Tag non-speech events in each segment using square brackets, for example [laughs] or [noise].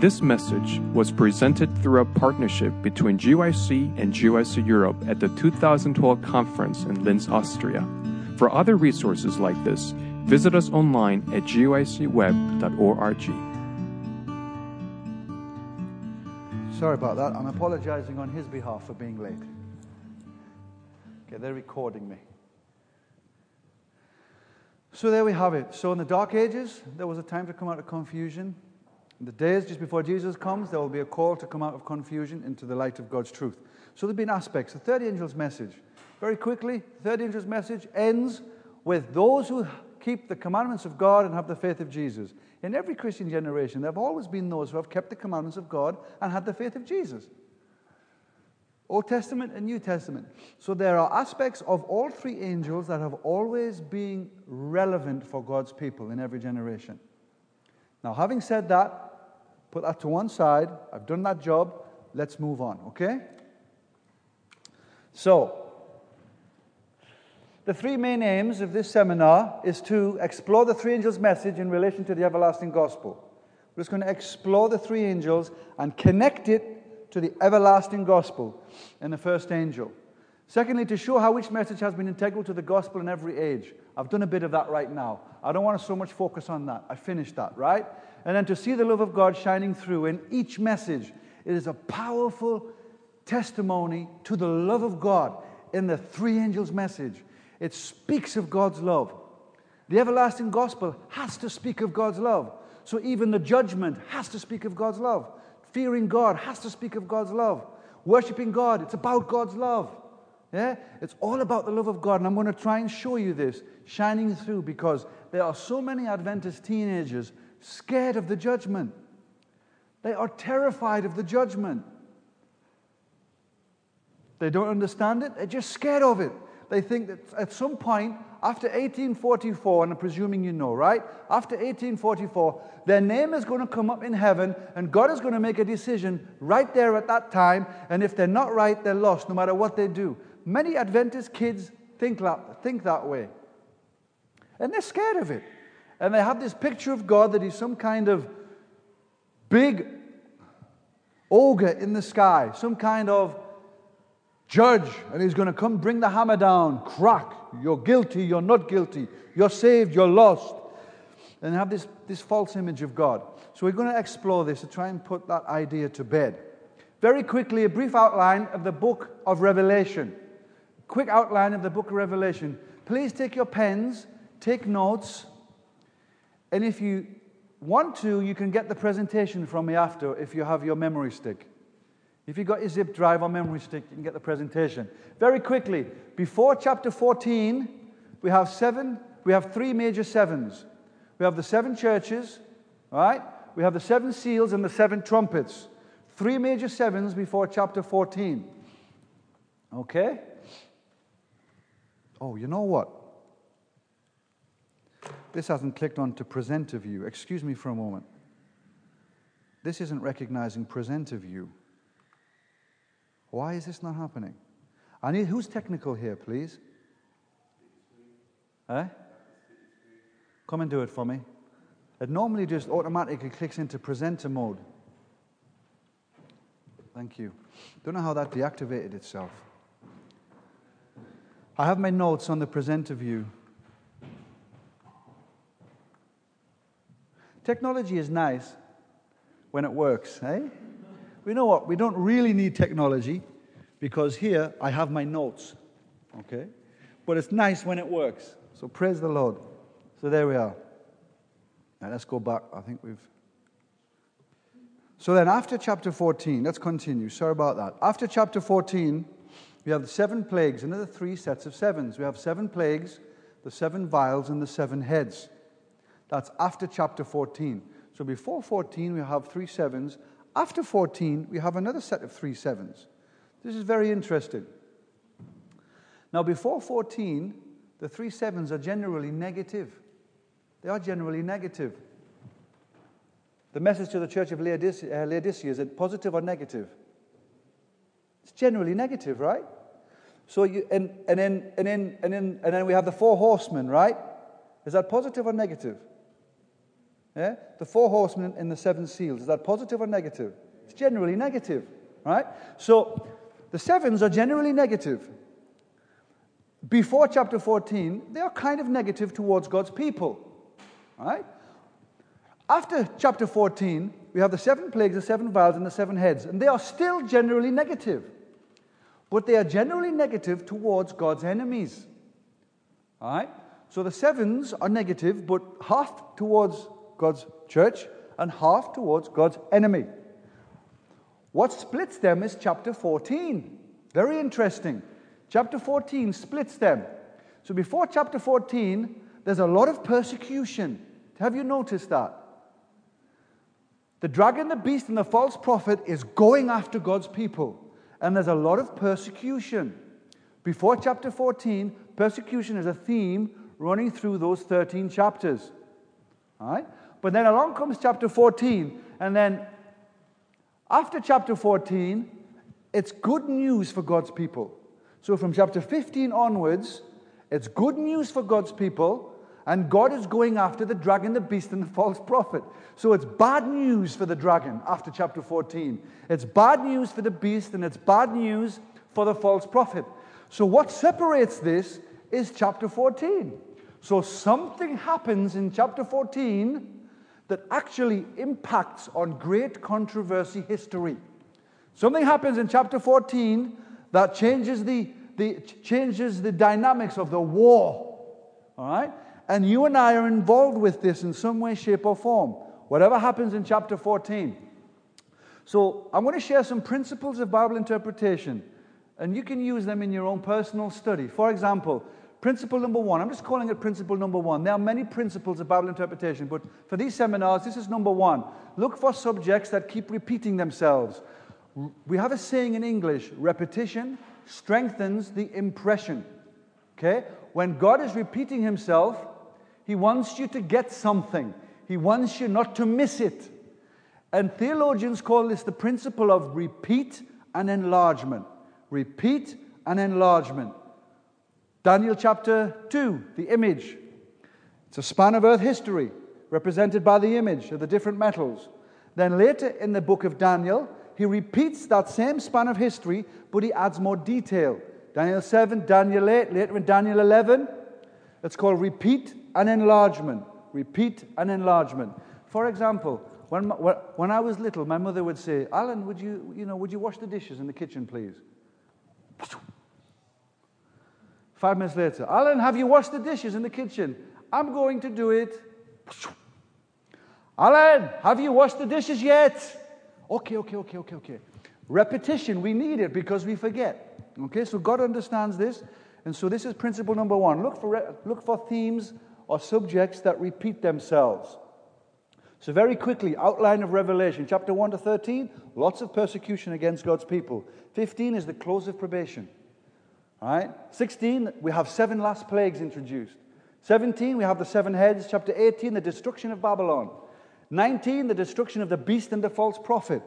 This message was presented through a partnership between GYC and GYC Europe at the 2012 conference in Linz, Austria. For other resources like this, visit us online at gycweb.org. Sorry about that. I'm apologizing on his behalf for being late. Okay, they're recording me. So there we have it. So in the Dark Ages, there was a time to come out of confusion. In the days just before Jesus comes, there will be a call to come out of confusion into the light of God's truth. So there have been aspects. The third angel's message. Very quickly, the third angel's message ends with those who keep the commandments of God and have the faith of Jesus. In every Christian generation, there have always been those who have kept the commandments of God and had the faith of Jesus. Old Testament and New Testament. So there are aspects of all three angels that have always been relevant for God's people in every generation. Now, having said that, Put that to one side. I've done that job. Let's move on, okay? So, the three main aims of this seminar is to explore the three angels' message in relation to the everlasting gospel. We're just going to explore the three angels and connect it to the everlasting gospel in the first angel. Secondly, to show how each message has been integral to the gospel in every age. I've done a bit of that right now. I don't want to so much focus on that. I finished that, right? And then to see the love of God shining through in each message. It is a powerful testimony to the love of God in the three angels' message. It speaks of God's love. The everlasting gospel has to speak of God's love. So even the judgment has to speak of God's love. Fearing God has to speak of God's love. Worshipping God, it's about God's love. Yeah? It's all about the love of God. And I'm going to try and show you this shining through because there are so many Adventist teenagers scared of the judgment. They are terrified of the judgment. They don't understand it, they're just scared of it. They think that at some point after 1844, and I'm presuming you know, right? After 1844, their name is going to come up in heaven, and God is going to make a decision right there at that time. And if they're not right, they're lost no matter what they do. Many Adventist kids think that, think that way. And they're scared of it. And they have this picture of God that he's some kind of big ogre in the sky, some kind of judge, and he's going to come bring the hammer down, crack, you're guilty, you're not guilty, you're saved, you're lost. And have this, this false image of God. So we're going to explore this to try and put that idea to bed. Very quickly, a brief outline of the book of Revelation. Quick outline of the book of Revelation. Please take your pens, take notes, and if you want to, you can get the presentation from me after if you have your memory stick. If you've got your zip drive or memory stick, you can get the presentation. Very quickly, before chapter 14, we have seven, we have three major sevens. We have the seven churches, right? We have the seven seals and the seven trumpets. Three major sevens before chapter 14. Okay? Oh, you know what? This hasn't clicked on to presenter view. Excuse me for a moment. This isn't recognizing presenter view. Why is this not happening? I need who's technical here, please? Eh? Come and do it for me. It normally just automatically clicks into presenter mode. Thank you. Don't know how that deactivated itself. I have my notes on the presenter view. Technology is nice when it works, eh? We know what? We don't really need technology because here I have my notes, okay? But it's nice when it works. So praise the Lord. So there we are. Now let's go back. I think we've. So then, after chapter 14, let's continue. Sorry about that. After chapter 14, we have the seven plagues, another three sets of sevens. We have seven plagues, the seven vials, and the seven heads. That's after chapter 14. So before 14, we have three sevens. After 14, we have another set of three sevens. This is very interesting. Now, before 14, the three sevens are generally negative. They are generally negative. The message to the church of Laodicea, uh, Laodicea is it positive or negative? It's generally negative, right? So you, and, and, then, and, then, and, then, and then we have the four horsemen, right? Is that positive or negative? Yeah? The four horsemen and the seven seals. Is that positive or negative? It's generally negative, right? So the sevens are generally negative. Before chapter 14, they are kind of negative towards God's people, right? After chapter 14, we have the seven plagues, the seven vials, and the seven heads, and they are still generally negative. But they are generally negative towards God's enemies. All right? So the sevens are negative, but half towards God's church and half towards God's enemy. What splits them is chapter 14. Very interesting. Chapter 14 splits them. So before chapter 14, there's a lot of persecution. Have you noticed that? The dragon, the beast, and the false prophet is going after God's people. And there's a lot of persecution. Before chapter 14, persecution is a theme running through those 13 chapters. All right? But then along comes chapter 14, and then after chapter 14, it's good news for God's people. So from chapter 15 onwards, it's good news for God's people, and God is going after the dragon, the beast, and the false prophet. So it's bad news for the dragon after chapter 14. It's bad news for the beast, and it's bad news for the false prophet. So what separates this is chapter 14. So something happens in chapter 14 that actually impacts on great controversy history. Something happens in chapter 14 that changes the, the, changes the dynamics of the war. All right? And you and I are involved with this in some way, shape, or form. Whatever happens in chapter 14. So I'm going to share some principles of Bible interpretation, and you can use them in your own personal study. For example, Principle number one, I'm just calling it principle number one. There are many principles of Bible interpretation, but for these seminars, this is number one. Look for subjects that keep repeating themselves. We have a saying in English repetition strengthens the impression. Okay? When God is repeating himself, he wants you to get something, he wants you not to miss it. And theologians call this the principle of repeat and enlargement. Repeat and enlargement. Daniel chapter 2, the image. It's a span of earth history represented by the image of the different metals. Then later in the book of Daniel, he repeats that same span of history, but he adds more detail. Daniel 7, Daniel 8, later in Daniel 11, it's called repeat and enlargement. Repeat and enlargement. For example, when, when I was little, my mother would say, Alan, would you, you know, would you wash the dishes in the kitchen, please? Five minutes later, Alan, have you washed the dishes in the kitchen? I'm going to do it. Alan, have you washed the dishes yet? Okay, okay, okay, okay, okay. Repetition, we need it because we forget. Okay, so God understands this. And so this is principle number one. Look for, look for themes or subjects that repeat themselves. So, very quickly, outline of Revelation, chapter 1 to 13, lots of persecution against God's people. 15 is the close of probation. Right? 16, we have seven last plagues introduced. 17, we have the seven heads. Chapter 18, the destruction of Babylon. 19, the destruction of the beast and the false prophet.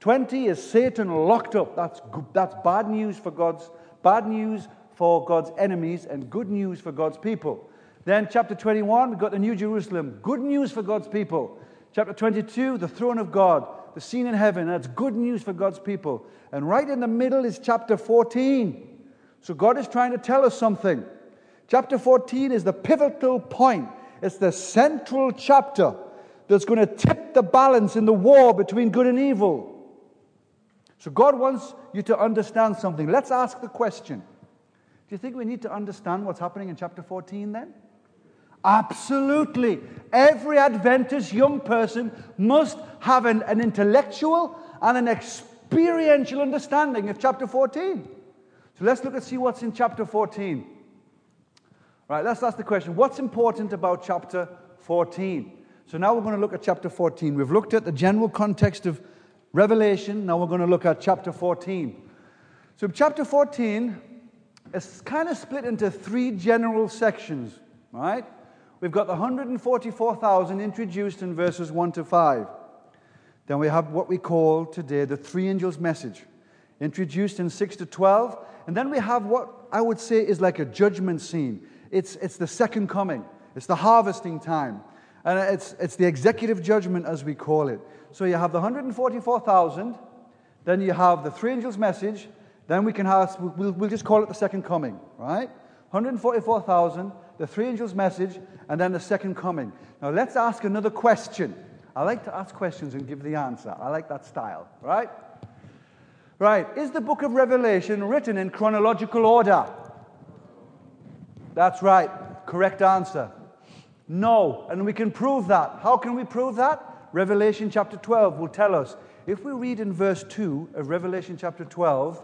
20 is Satan locked up. That's, that's bad news for God's bad news for God's enemies and good news for God's people. Then chapter 21, we've got the New Jerusalem. Good news for God's people. Chapter 22, the throne of God, the scene in heaven. That's good news for God's people. And right in the middle is chapter 14. So God is trying to tell us something. Chapter 14 is the pivotal point, it's the central chapter that's going to tip the balance in the war between good and evil. So God wants you to understand something. Let's ask the question Do you think we need to understand what's happening in chapter 14 then? Absolutely. Every Adventist young person must have an, an intellectual and an experiential understanding of chapter 14. So let's look and see what's in chapter 14. Right, let's ask the question what's important about chapter 14? So now we're going to look at chapter 14. We've looked at the general context of Revelation. Now we're going to look at chapter 14. So, chapter 14 is kind of split into three general sections, right? We've got the 144,000 introduced in verses 1 to 5. Then we have what we call today the three angels' message, introduced in 6 to 12. And then we have what I would say is like a judgment scene. It's, it's the second coming, it's the harvesting time. And it's, it's the executive judgment, as we call it. So you have the 144,000, then you have the three angels' message, then we can have, we'll, we'll just call it the second coming, right? 144,000, the three angels' message, and then the second coming. Now let's ask another question. I like to ask questions and give the answer. I like that style, right? Right. Is the book of Revelation written in chronological order? That's right. Correct answer. No. And we can prove that. How can we prove that? Revelation chapter 12 will tell us. If we read in verse 2 of Revelation chapter 12,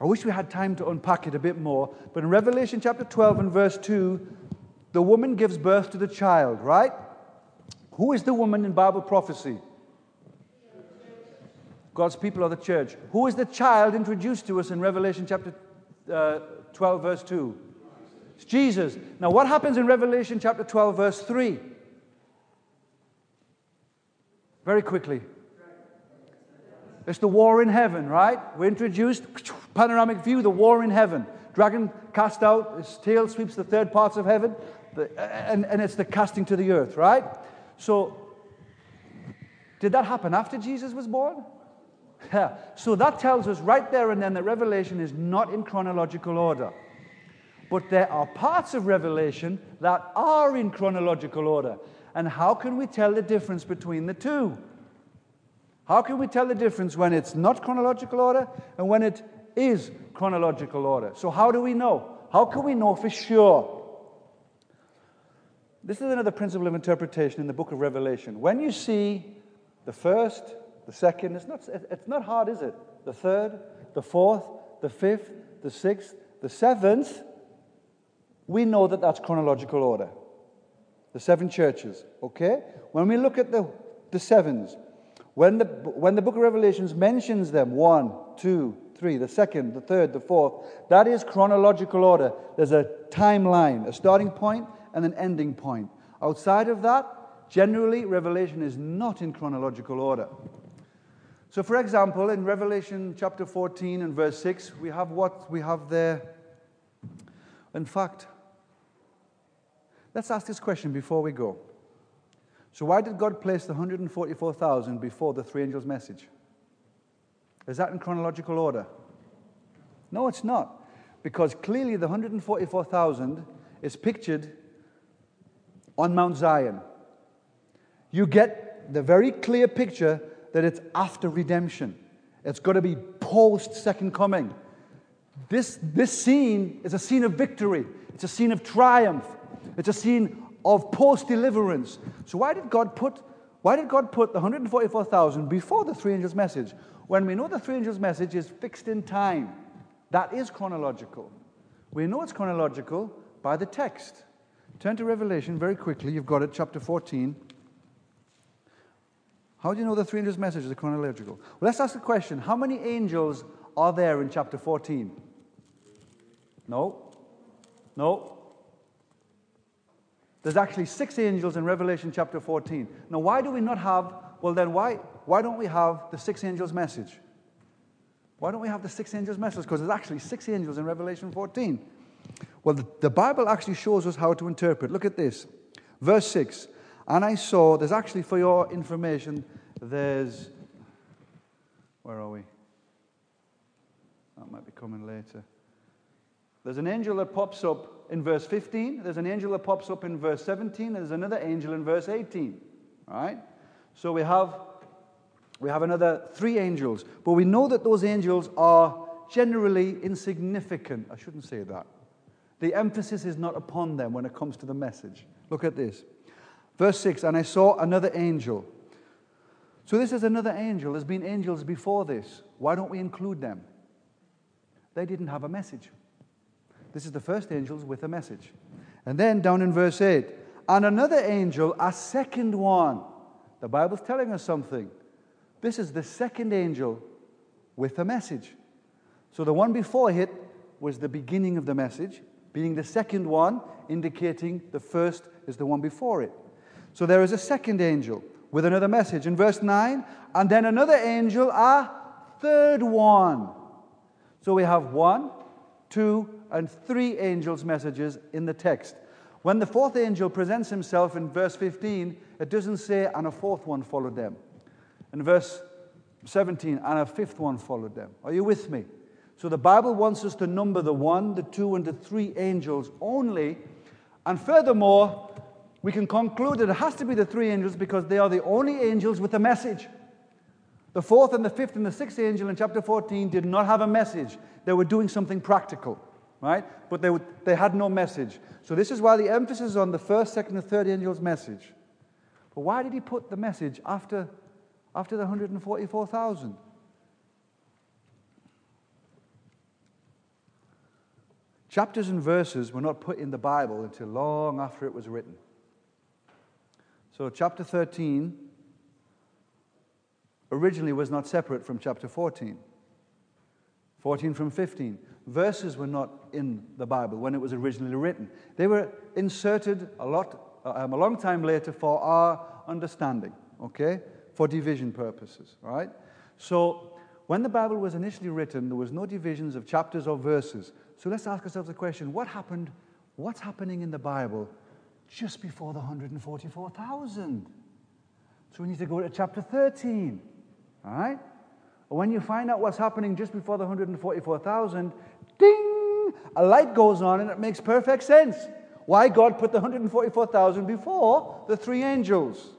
I wish we had time to unpack it a bit more, but in Revelation chapter 12 and verse 2, the woman gives birth to the child, right? Who is the woman in Bible prophecy? God's people are the church. Who is the child introduced to us in Revelation chapter uh, 12, verse 2? It's Jesus. Now, what happens in Revelation chapter 12, verse 3? Very quickly. It's the war in heaven, right? We're introduced, panoramic view, the war in heaven. Dragon cast out, his tail sweeps the third parts of heaven, and, and it's the casting to the earth, right? So, did that happen after Jesus was born? So that tells us right there and then that Revelation is not in chronological order. But there are parts of Revelation that are in chronological order. And how can we tell the difference between the two? How can we tell the difference when it's not chronological order and when it is chronological order? So, how do we know? How can we know for sure? This is another principle of interpretation in the book of Revelation. When you see the first, the second, it's not, it's not hard, is it? The third, the fourth, the fifth, the sixth, the seventh, we know that that's chronological order. The seven churches, okay? When we look at the, the sevens, when the, when the book of Revelations mentions them, one, two, three, the second, the third, the fourth, that is chronological order. There's a timeline, a starting point and an ending point. Outside of that, generally, Revelation is not in chronological order. So, for example, in Revelation chapter 14 and verse 6, we have what we have there. In fact, let's ask this question before we go. So, why did God place the 144,000 before the three angels' message? Is that in chronological order? No, it's not. Because clearly the 144,000 is pictured on Mount Zion. You get the very clear picture that it's after redemption. It's got to be post second coming. This, this scene is a scene of victory, it's a scene of triumph, it's a scene of post deliverance. So, why did God put why did God put the 144,000 before the three angels' message? When we know the three angels' message is fixed in time, that is chronological. We know it's chronological by the text. Turn to Revelation very quickly. You've got it, chapter 14. How do you know the three angels' messages are chronological? Well, let's ask the question how many angels are there in chapter 14? No. No. There's actually six angels in Revelation chapter 14. Now, why do we not have, well, then, why, why don't we have the six angels' message? Why don't we have the six angels' message? Because there's actually six angels in Revelation 14. Well, the, the Bible actually shows us how to interpret. Look at this. Verse 6. And I saw, there's actually, for your information, there's, where are we? That might be coming later. There's an angel that pops up in verse 15, there's an angel that pops up in verse 17, and there's another angel in verse 18. All right? So we have we have another three angels, but we know that those angels are generally insignificant. I shouldn't say that. The emphasis is not upon them when it comes to the message. Look at this. Verse 6 And I saw another angel. So this is another angel. There's been angels before this. Why don't we include them? They didn't have a message. This is the first angels with a message. And then down in verse 8 And another angel, a second one. The Bible's telling us something. This is the second angel with a message. So the one before it was the beginning of the message, being the second one, indicating the first is the one before it. So there is a second angel with another message. In verse 9, and then another angel, a third one. So we have one, two, and three angels' messages in the text. When the fourth angel presents himself in verse 15, it doesn't say, and a fourth one followed them. In verse 17, and a fifth one followed them. Are you with me? So the Bible wants us to number the one, the two, and the three angels only. And furthermore, we can conclude that it has to be the three angels because they are the only angels with a message. The fourth and the fifth and the sixth angel in chapter 14 did not have a message. They were doing something practical, right? But they, they had no message. So this is why the emphasis is on the first, second, and third angel's message. But why did he put the message after, after the 144,000? Chapters and verses were not put in the Bible until long after it was written. So, chapter 13 originally was not separate from chapter 14. 14 from 15. Verses were not in the Bible when it was originally written. They were inserted a lot um, a long time later for our understanding, okay? For division purposes, right? So when the Bible was initially written, there was no divisions of chapters or verses. So let's ask ourselves the question, what happened what's happening in the Bible just before the 144,000? So we need to go to chapter 13. All right? When you find out what's happening just before the 144,000, ding, a light goes on and it makes perfect sense. Why God put the 144,000 before the three angels.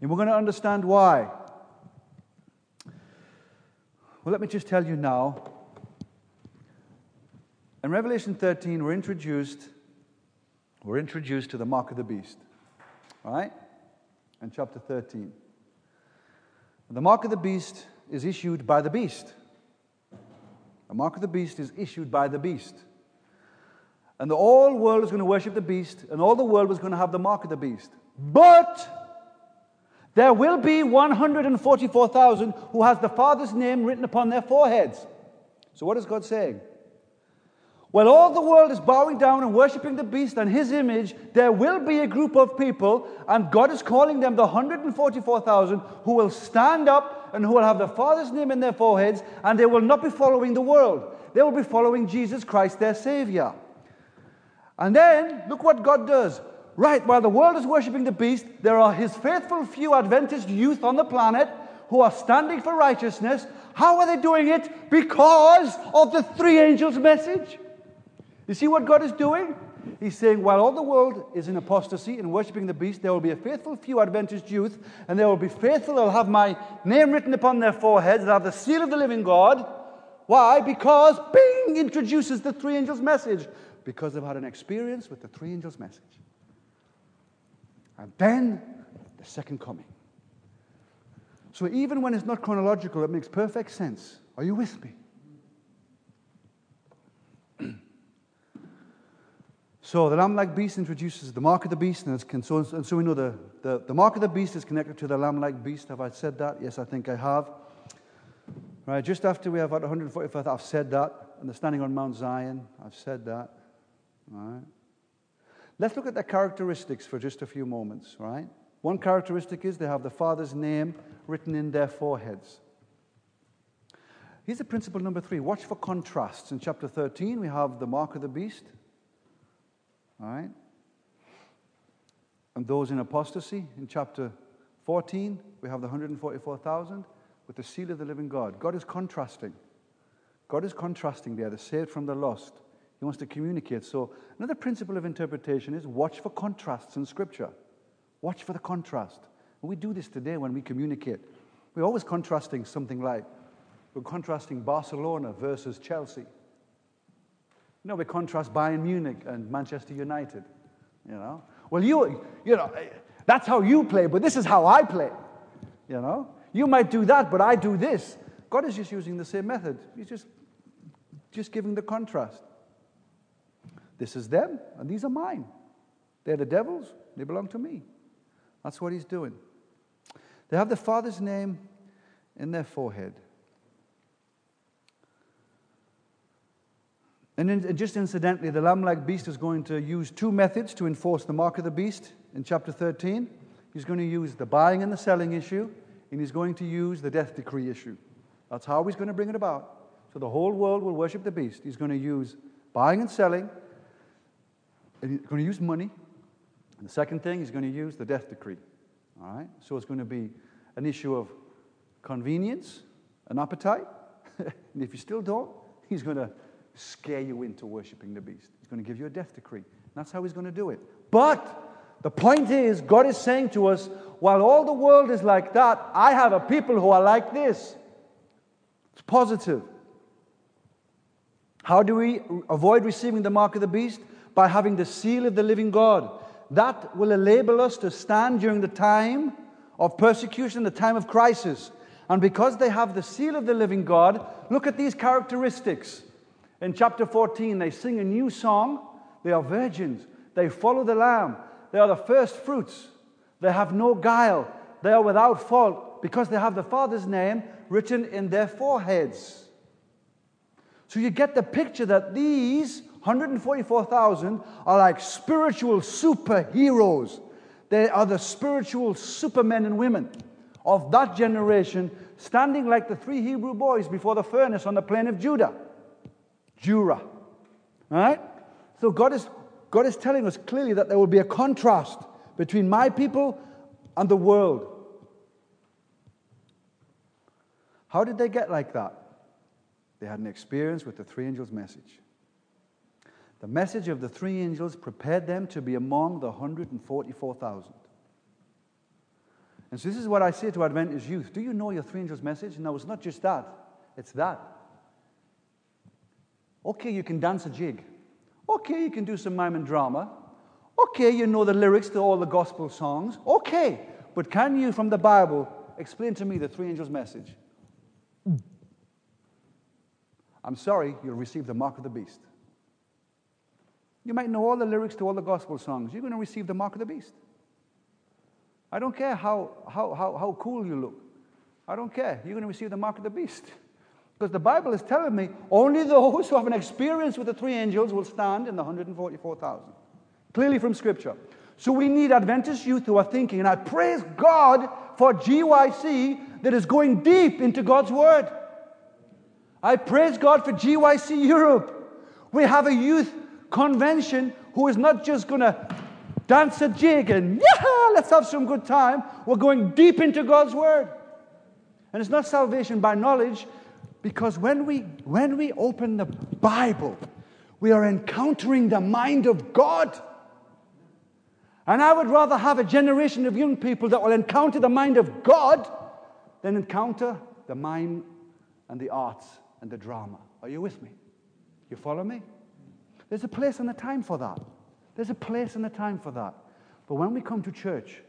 And we're going to understand why. Well, let me just tell you now. In Revelation 13, we're introduced, we're introduced to the mark of the beast. Right? In chapter 13. The mark of the beast is issued by the beast. The mark of the beast is issued by the beast. And the whole world is going to worship the beast, and all the world was going to have the mark of the beast. But there will be 144,000 who has the Father's name written upon their foreheads. So what is God saying? While all the world is bowing down and worshiping the beast and his image, there will be a group of people, and God is calling them the 144,000 who will stand up and who will have the Father's name in their foreheads, and they will not be following the world. They will be following Jesus Christ, their Savior. And then, look what God does. Right, while the world is worshiping the beast, there are his faithful few Adventist youth on the planet who are standing for righteousness. How are they doing it? Because of the three angels' message. You see what God is doing? He's saying, while all the world is in apostasy and worshiping the beast, there will be a faithful few Adventist youth, and they will be faithful. They'll have my name written upon their foreheads. They'll have the seal of the living God. Why? Because Bing introduces the three angels' message. Because they've had an experience with the three angels' message. And then the second coming. So even when it's not chronological, it makes perfect sense. Are you with me? So the lamb-like beast introduces the mark of the beast, and, so, and so we know the, the, the, mark of the beast is connected to the lamb-like beast. Have I said that? Yes, I think I have. Right, just after we have had 145, I've said that. And they're standing on Mount Zion. I've said that. Right. Let's look at their characteristics for just a few moments, right? One characteristic is they have the Father's name written in their foreheads. Here's the principle number three watch for contrasts. In chapter 13, we have the mark of the beast. All right? And those in apostasy, in chapter 14, we have the 144,000 with the seal of the living God. God is contrasting. God is contrasting there, the saved from the lost. He wants to communicate. So, another principle of interpretation is watch for contrasts in Scripture. Watch for the contrast. And we do this today when we communicate. We're always contrasting something like we're contrasting Barcelona versus Chelsea. You know, we contrast Bayern Munich and Manchester United. You know, well, you, you know, eh, that's how you play, but this is how I play. You know, you might do that, but I do this. God is just using the same method. He's just, just giving the contrast. This is them, and these are mine. They're the devil's, they belong to me. That's what he's doing. They have the Father's name in their forehead. And in, just incidentally, the lamb like beast is going to use two methods to enforce the mark of the beast in chapter 13. He's going to use the buying and the selling issue, and he's going to use the death decree issue. That's how he's going to bring it about. So the whole world will worship the beast. He's going to use buying and selling, And he's going to use money. And the second thing, he's going to use the death decree. All right? So it's going to be an issue of convenience, an appetite. [laughs] and if you still don't, he's going to scare you into worshiping the beast. He's going to give you a death decree. That's how he's going to do it. But the point is, God is saying to us, while all the world is like that, I have a people who are like this. It's positive. How do we avoid receiving the mark of the beast? By having the seal of the living God. That will enable us to stand during the time of persecution, the time of crisis. And because they have the seal of the living God, look at these characteristics. In chapter 14, they sing a new song. They are virgins. They follow the Lamb. They are the first fruits. They have no guile. They are without fault because they have the Father's name written in their foreheads. So you get the picture that these 144,000 are like spiritual superheroes. They are the spiritual supermen and women of that generation standing like the three Hebrew boys before the furnace on the plain of Judah. Dura. Right? So God is, God is telling us clearly that there will be a contrast between my people and the world. How did they get like that? They had an experience with the three angels' message. The message of the three angels prepared them to be among the 144,000. And so, this is what I say to Adventist youth Do you know your three angels' message? No, it's not just that, it's that. Okay, you can dance a jig. Okay, you can do some mime and drama. Okay, you know the lyrics to all the gospel songs. Okay, but can you, from the Bible, explain to me the three angels' message? I'm sorry, you'll receive the mark of the beast. You might know all the lyrics to all the gospel songs. You're going to receive the mark of the beast. I don't care how, how, how, how cool you look. I don't care. You're going to receive the mark of the beast. Because the Bible is telling me only those who have an experience with the three angels will stand in the 144,000. Clearly from Scripture. So we need Adventist youth who are thinking, and I praise God for GYC that is going deep into God's Word. I praise God for GYC Europe. We have a youth convention who is not just going to dance a jig and yeah, let's have some good time. We're going deep into God's Word. And it's not salvation by knowledge, because when we, when we open the Bible, we are encountering the mind of God. And I would rather have a generation of young people that will encounter the mind of God than encounter the mind and the arts and the drama. Are you with me? You follow me? There's a place and a time for that. There's a place and a time for that. But when we come to church,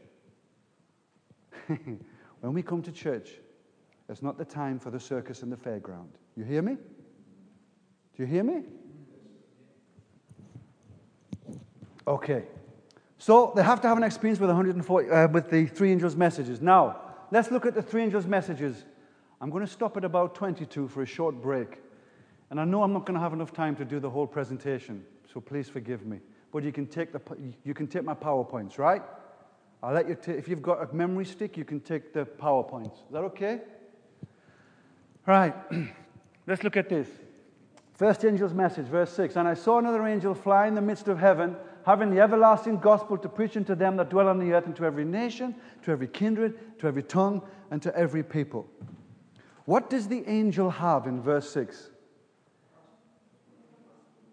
[laughs] when we come to church, it's not the time for the circus and the fairground. You hear me? Do you hear me? Okay. So they have to have an experience with 140 uh, with the three angels' messages. Now, let's look at the three angels' messages I'm going to stop at about 22 for a short break. And I know I'm not going to have enough time to do the whole presentation, so please forgive me. But you can take, the, you can take my PowerPoints, right? I'll let you t- if you've got a memory stick, you can take the PowerPoints. Is that okay? Right. [clears throat] Let's look at this. First angel's message, verse 6. And I saw another angel fly in the midst of heaven, having the everlasting gospel to preach unto them that dwell on the earth, and to every nation, to every kindred, to every tongue, and to every people. What does the angel have in verse 6?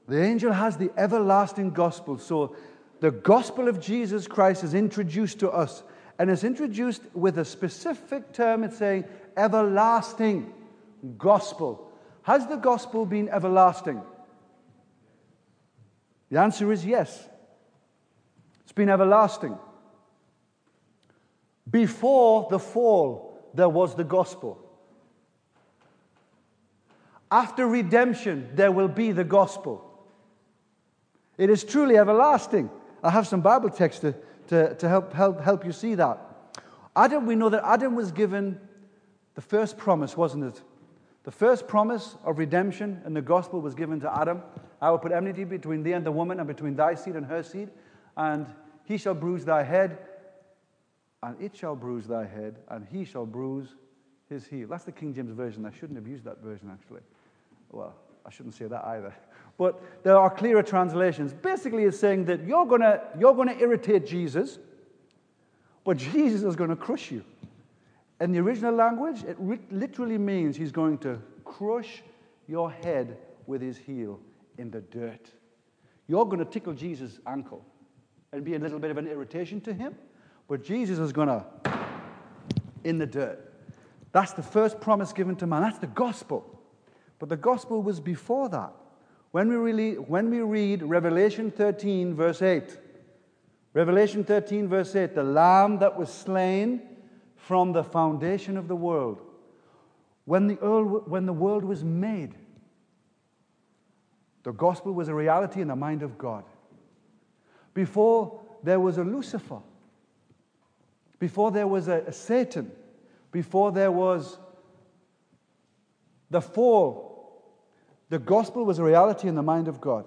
The angel has the everlasting gospel. So the gospel of Jesus Christ is introduced to us. And it's introduced with a specific term. It's saying everlasting gospel. Has the gospel been everlasting? The answer is yes. It's been everlasting. Before the fall, there was the gospel. After redemption, there will be the gospel. It is truly everlasting. I have some Bible text to, to, to help, help, help you see that. Adam, we know that Adam was given the first promise, wasn't it? The first promise of redemption in the gospel was given to Adam. I will put enmity between thee and the woman, and between thy seed and her seed, and he shall bruise thy head, and it shall bruise thy head, and he shall bruise his heel. That's the King James Version. I shouldn't have used that version, actually. Well, I shouldn't say that either. But there are clearer translations. Basically, it's saying that you're going to you're to irritate Jesus, but Jesus is going to crush you. In the original language, it literally means he's going to crush your head with his heel in the dirt. You're going to tickle Jesus' ankle and be a little bit of an irritation to him, but Jesus is going to in the dirt. That's the first promise given to man. That's the gospel. But the gospel was before that. When we, really, when we read Revelation 13, verse 8, Revelation 13, verse 8, the lamb that was slain from the foundation of the world, when the, when the world was made, the gospel was a reality in the mind of God. Before there was a Lucifer, before there was a, a Satan, before there was the fall, the gospel was a reality in the mind of God.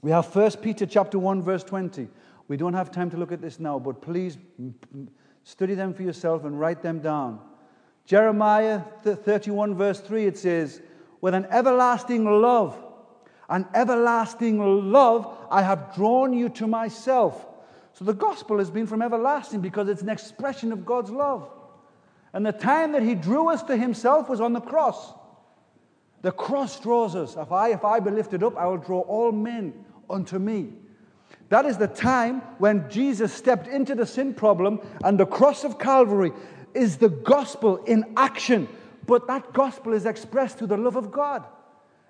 We have 1 Peter chapter 1 verse 20. We don't have time to look at this now, but please study them for yourself and write them down. Jeremiah 31 verse 3 it says, "With an everlasting love, an everlasting love I have drawn you to myself." So the gospel has been from everlasting because it's an expression of God's love. And the time that he drew us to himself was on the cross. The cross draws us. If I, if I be lifted up, I will draw all men unto me. That is the time when Jesus stepped into the sin problem, and the cross of Calvary is the gospel in action. But that gospel is expressed through the love of God.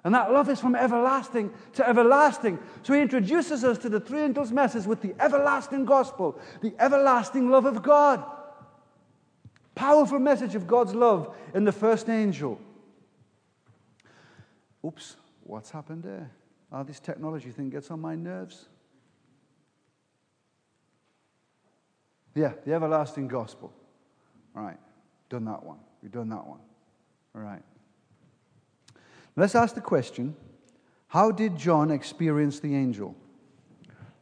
And that love is from everlasting to everlasting. So he introduces us to the three angels' message with the everlasting gospel, the everlasting love of God. Powerful message of God's love in the first angel. Oops, what's happened there? Oh, this technology thing gets on my nerves. Yeah, the everlasting gospel. All right, done that one. We've done that one. All right. Let's ask the question how did John experience the angel?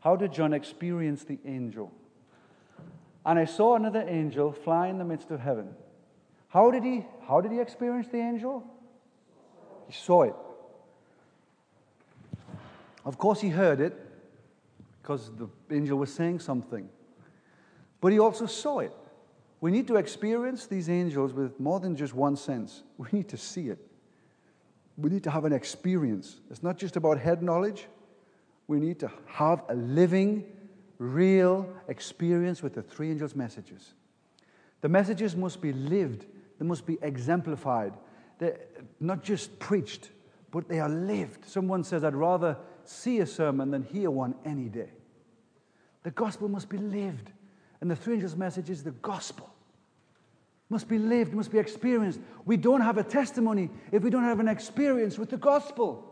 How did John experience the angel? And I saw another angel fly in the midst of heaven. How did he, how did he experience the angel? He saw it. Of course, he heard it because the angel was saying something. But he also saw it. We need to experience these angels with more than just one sense. [laughs] We need to see it. We need to have an experience. It's not just about head knowledge. We need to have a living real experience with the three angels' messages. The messages must be lived, they must be exemplified. They're not just preached, but they are lived. Someone says, I'd rather see a sermon than hear one any day. The gospel must be lived. And the three angels' message is the gospel. Must be lived, must be experienced. We don't have a testimony if we don't have an experience with the gospel.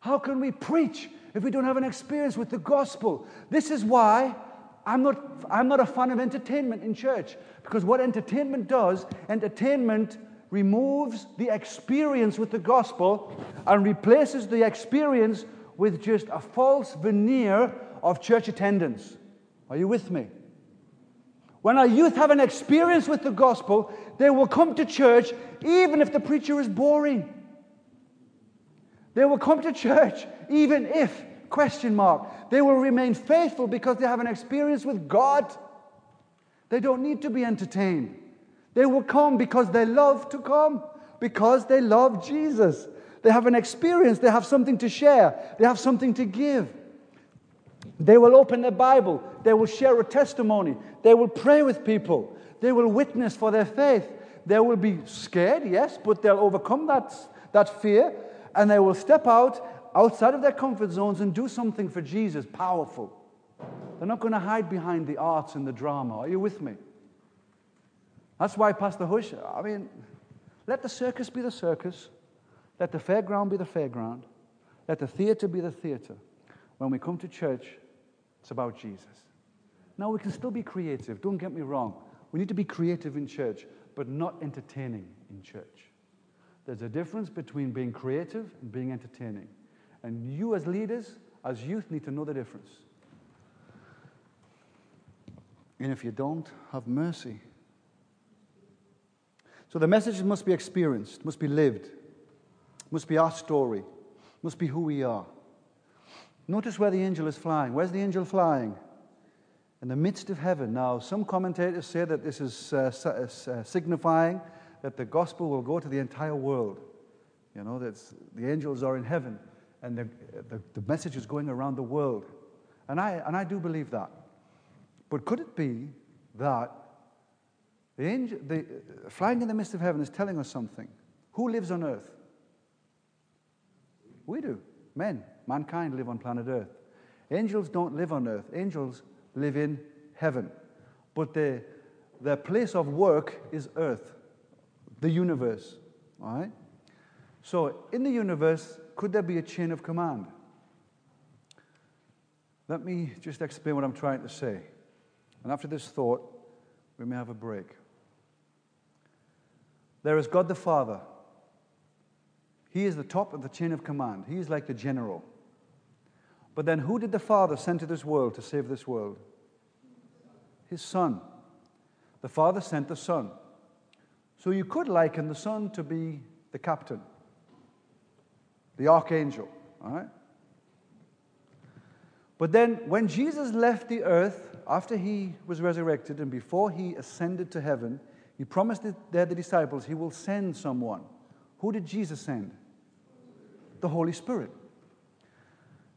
How can we preach if we don't have an experience with the gospel. This is why I'm not, I'm not a fan of entertainment in church. Because what entertainment does, entertainment removes the experience with the gospel and replaces the experience with just a false veneer of church attendance. Are you with me? When our youth have an experience with the gospel, they will come to church even if the preacher is boring. They will come to church even if, question mark, they will remain faithful because they have an experience with God. They don't need to be entertained. They will come because they love to come, because they love Jesus. They have an experience, they have something to share, they have something to give. They will open their Bible, they will share a testimony, they will pray with people, they will witness for their faith. They will be scared, yes, but they'll overcome that, that fear and they will step out outside of their comfort zones and do something for Jesus powerful. They're not going to hide behind the arts and the drama. Are you with me? That's why Pastor Hush, I mean, let the circus be the circus, let the fairground be the fairground, let the theater be the theater. When we come to church, it's about Jesus. Now, we can still be creative, don't get me wrong. We need to be creative in church, but not entertaining in church. There's a difference between being creative and being entertaining. And you, as leaders, as youth, need to know the difference. And if you don't, have mercy. So the message must be experienced, must be lived. Must be our story. Must be who we are. Notice where the angel is flying. Where's the angel flying? In the midst of heaven. Now, some commentators say that this is uh, uh, signifying that the gospel will go to the entire world. You know, that the angels are in heaven and the, the, the message is going around the world. And I, and I do believe that. But could it be that the angel, the, uh, flying in the midst of heaven is telling us something? Who lives on earth? We do. Men, mankind live on planet earth. Angels don't live on earth. Angels live in heaven. But their, their place of work is earth, the universe. All right? So, in the universe, could there be a chain of command? Let me just explain what I'm trying to say. And after this thought, we may have a break. There is God the Father. He is the top of the chain of command. He is like the general. But then, who did the Father send to this world to save this world? His Son. The Father sent the Son. So you could liken the Son to be the captain, the archangel. All right? But then, when Jesus left the earth after he was resurrected and before he ascended to heaven, he promised there the disciples he will send someone. Who did Jesus send? The Holy Spirit.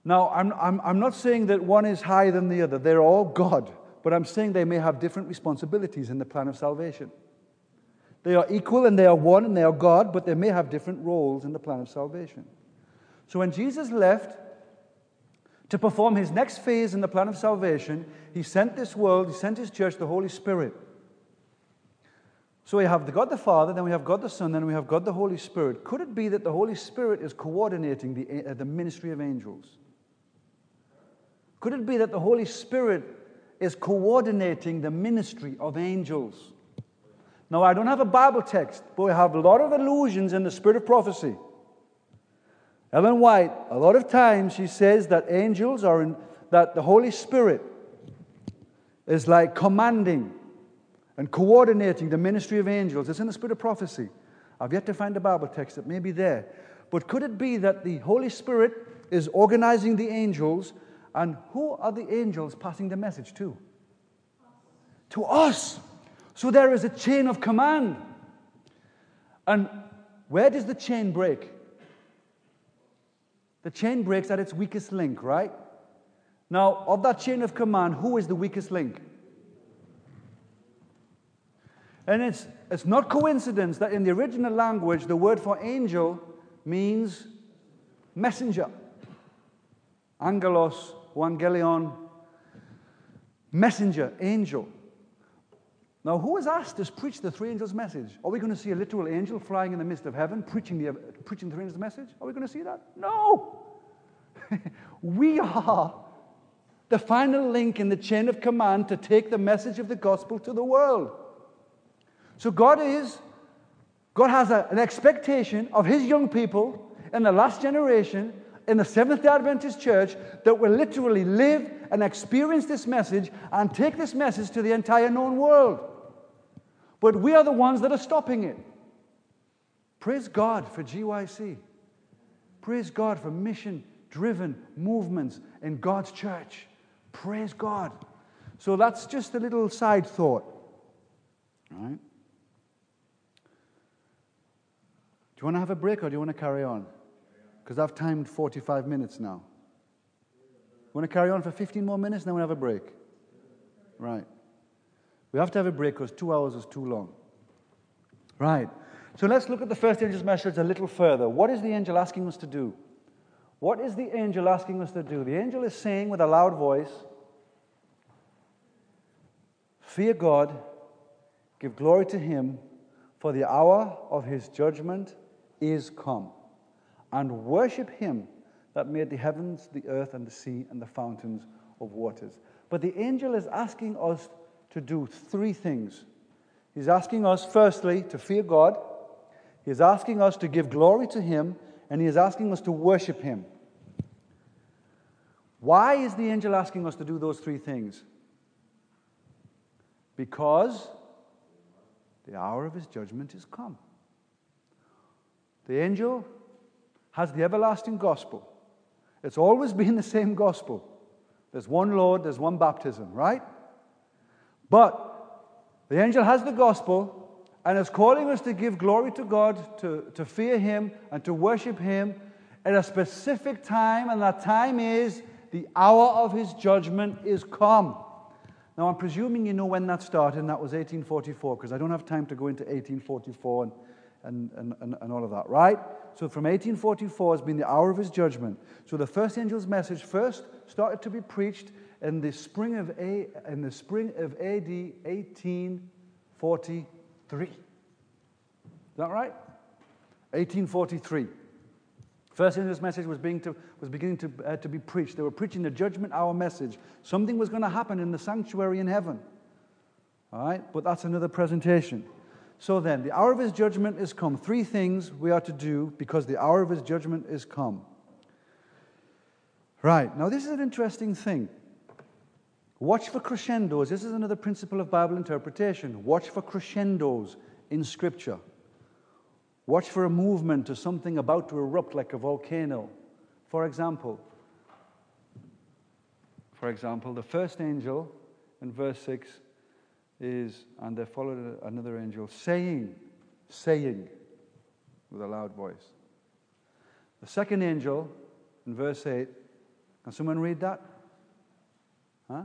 Now, I'm, I'm, I'm not saying that one is higher than the other, they're all God, but I'm saying they may have different responsibilities in the plan of salvation. They are equal and they are one and they are God, but they may have different roles in the plan of salvation. So when Jesus left, to perform his next phase in the plan of salvation, he sent this world, he sent his church the Holy Spirit. So we have the God the Father, then we have God the Son, then we have God the Holy Spirit. Could it be that the Holy Spirit is coordinating the, uh, the ministry of angels? Could it be that the Holy Spirit is coordinating the ministry of angels? Now, I don't have a Bible text, but we have a lot of allusions in the spirit of prophecy. Ellen White, a lot of times she says that angels are in, that the Holy Spirit is like commanding and coordinating the ministry of angels. It's in the spirit of prophecy. I've yet to find a Bible text that may be there. But could it be that the Holy Spirit is organizing the angels, and who are the angels passing the message to? To us. So there is a chain of command. And where does the chain break? The chain breaks at its weakest link, right? Now, of that chain of command, who is the weakest link? And it's, it's not coincidence that in the original language, the word for angel means messenger. Angelos, evangelion, messenger, angel. Now, who was asked to preach the three angels' message? Are we going to see a literal angel flying in the midst of heaven preaching the, preaching the three angels' message? Are we going to see that? No! [laughs] we are the final link in the chain of command to take the message of the gospel to the world. So, God is, God has a, an expectation of His young people in the last generation in the Seventh day Adventist church that will literally live and experience this message and take this message to the entire known world. But we are the ones that are stopping it. Praise God for GYC. Praise God for mission driven movements in God's church. Praise God. So that's just a little side thought. All right? Do you want to have a break or do you want to carry on? Because I've timed 45 minutes now. Want to carry on for 15 more minutes, and then we'll have a break? Right. We have to have a break because two hours is too long. Right. So let's look at the first angel's message a little further. What is the angel asking us to do? What is the angel asking us to do? The angel is saying with a loud voice, Fear God, give glory to him, for the hour of his judgment is come, and worship him that made the heavens, the earth, and the sea, and the fountains of waters. But the angel is asking us to do three things. He's asking us, firstly, to fear God. He's asking us to give glory to Him, and He is asking us to worship Him. Why is the angel asking us to do those three things? Because the hour of His judgment is come. The angel has the everlasting gospel. It's always been the same gospel. There's one Lord, there's one baptism, right? But the angel has the gospel and is calling us to give glory to God, to, to fear Him, and to worship Him at a specific time, and that time is the hour of His judgment is come. Now, I'm presuming you know when that started, and that was 1844, because I don't have time to go into 1844 and, and, and, and, and all of that, right? So, from 1844 has been the hour of his judgment. So, the first angel's message first started to be preached in the spring of, A, in the spring of AD 1843. Is that right? 1843. First angel's message was, being to, was beginning to, uh, to be preached. They were preaching the judgment hour message. Something was going to happen in the sanctuary in heaven. All right? But that's another presentation. So then, the hour of his judgment is come. Three things we are to do because the hour of his judgment is come. Right. Now, this is an interesting thing. Watch for crescendos. This is another principle of Bible interpretation. Watch for crescendos in Scripture. Watch for a movement or something about to erupt like a volcano. For example, for example, the first angel in verse 6 is, and there followed another angel saying, saying with a loud voice. The second angel in verse 8, can someone read that? Huh?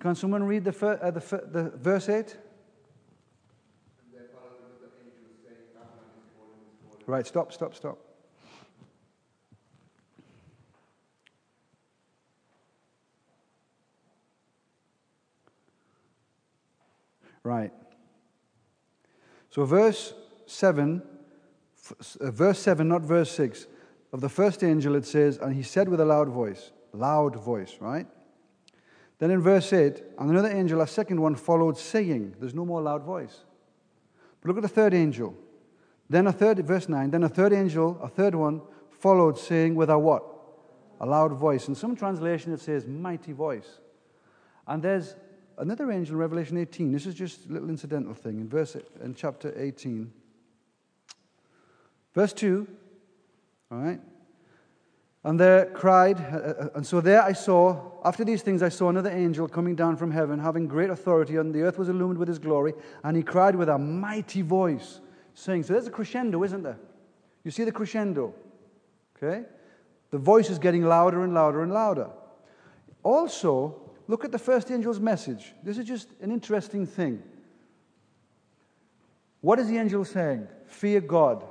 Can someone read the, uh, the, the verse 8? Right, stop, stop, stop. Right. So, verse 7, uh, verse 7, not verse 6, of the first angel, it says, And he said with a loud voice, loud voice, right? Then in verse 8, and another angel, a second one, followed, saying, There's no more loud voice. But look at the third angel. Then a third, verse 9, then a third angel, a third one, followed, saying, With a what? A loud voice. In some translation, it says, Mighty voice. And there's another angel in Revelation 18. This is just a little incidental thing. In, verse, in chapter 18, verse 2, all right? And there cried, uh, uh, and so there I saw, after these things, I saw another angel coming down from heaven, having great authority, and the earth was illumined with his glory. And he cried with a mighty voice, saying, So there's a crescendo, isn't there? You see the crescendo? Okay? The voice is getting louder and louder and louder. Also, look at the first angel's message. This is just an interesting thing. What is the angel saying? Fear God.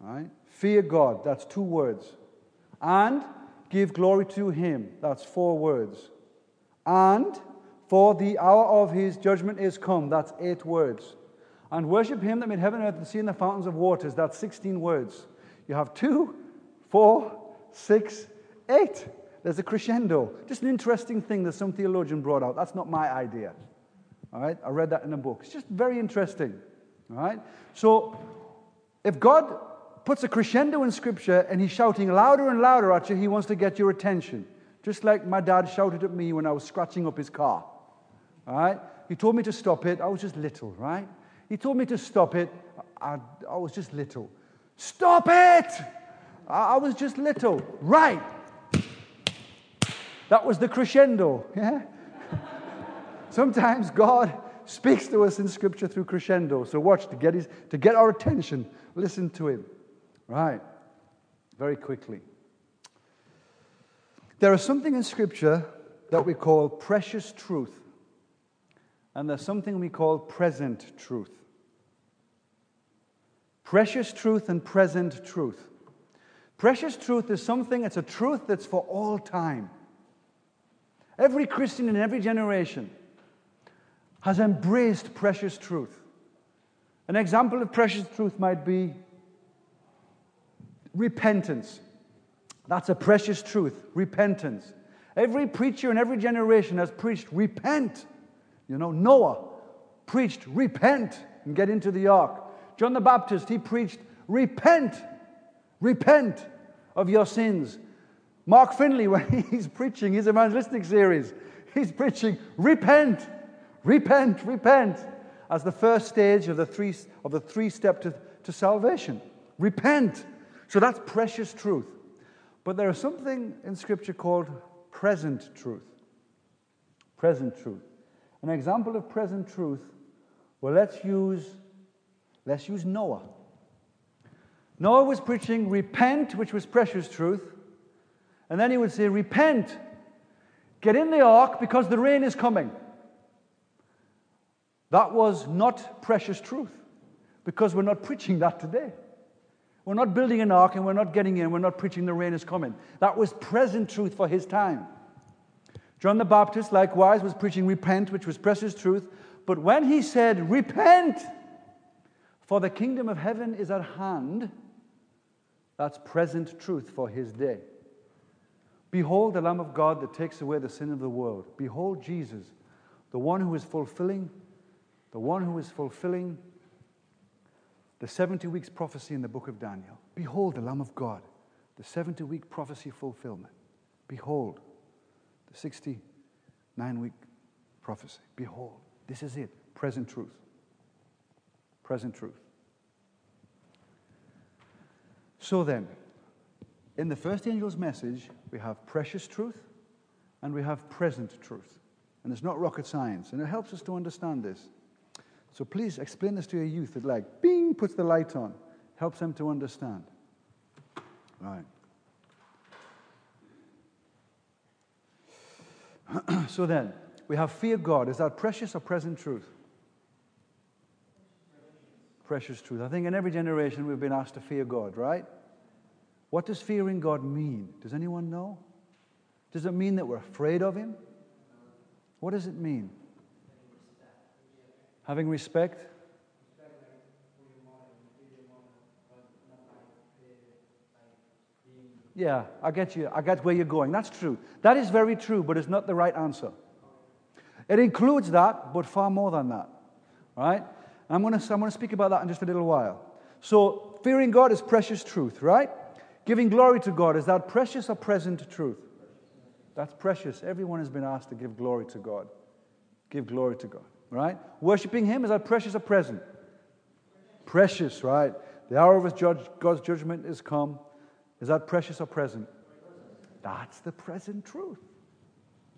Right? Fear God. That's two words and give glory to him. That's four words. And for the hour of his judgment is come. That's eight words. And worship him that made heaven and earth, the sea and the fountains of waters. That's 16 words. You have two, four, six, eight. There's a crescendo. Just an interesting thing that some theologian brought out. That's not my idea. All right? I read that in a book. It's just very interesting. All right? So, if God puts a crescendo in Scripture and he's shouting louder and louder at you. He wants to get your attention. Just like my dad shouted at me when I was scratching up his car. All right? He told me to stop it. I was just little, right? He told me to stop it. I, I was just little. Stop it! I, I was just little. Right. That was the crescendo. Yeah? Sometimes God speaks to us in Scripture through crescendo. So watch to get, his, to get our attention. Listen to him. Right. Very quickly. There is something in Scripture that we call precious truth, and there's something we call present truth. Precious truth and present truth. Precious truth is something, it's a truth that's for all time. Every Christian in every generation has embraced precious truth. An example of precious truth might be repentance. That's a precious truth. Repentance. Every preacher in every generation has preached, repent. You know, Noah preached, repent and get into the ark. John the Baptist, he preached, repent, repent of your sins. Mark Finley, [laughs] when he's preaching his evangelistic series, he's preaching, repent, repent, repent. as the first stage of the three, of the three step to, to salvation. Repent. So that's precious truth. But there is something in Scripture called present truth. Present truth. An example of present truth, well, let's use, let's use Noah. Noah was preaching repent, which was precious truth. And then he would say, Repent, get in the ark because the rain is coming. That was not precious truth because we're not preaching that today. We're not building an ark and we're not getting in, we're not preaching the rain is coming. That was present truth for his time. John the Baptist, likewise, was preaching repent, which was precious truth. But when he said, Repent, for the kingdom of heaven is at hand, that's present truth for his day. Behold the Lamb of God that takes away the sin of the world. Behold Jesus, the one who is fulfilling, the one who is fulfilling the 70 weeks prophecy in the book of Daniel. Behold the Lamb of God, the 70 week prophecy fulfillment. Behold the 69 week prophecy. Behold, this is it. Present truth. Present truth. So then, in the first angel's message, we have precious truth and we have present truth. And it's not rocket science, and it helps us to understand this. So please explain this to your youth. It like, bing, puts the light on, helps them to understand. Right. [clears throat] so then, we have fear God. Is that precious or present truth? Precious truth. I think in every generation we've been asked to fear God, right? What does fearing God mean? Does anyone know? Does it mean that we're afraid of Him? What does it mean? Having respect? Yeah, I get you. I get where you're going. That's true. That is very true, but it's not the right answer. It includes that, but far more than that. Right? I'm going to I'm going to speak about that in just a little while. So, fearing God is precious truth, right? Giving glory to God, is that precious or present truth? That's precious. Everyone has been asked to give glory to God. Give glory to God, right? Worshipping Him, is that precious or present? Precious, right? The hour of judge, God's judgment is come. Is that precious or present? That's the present truth.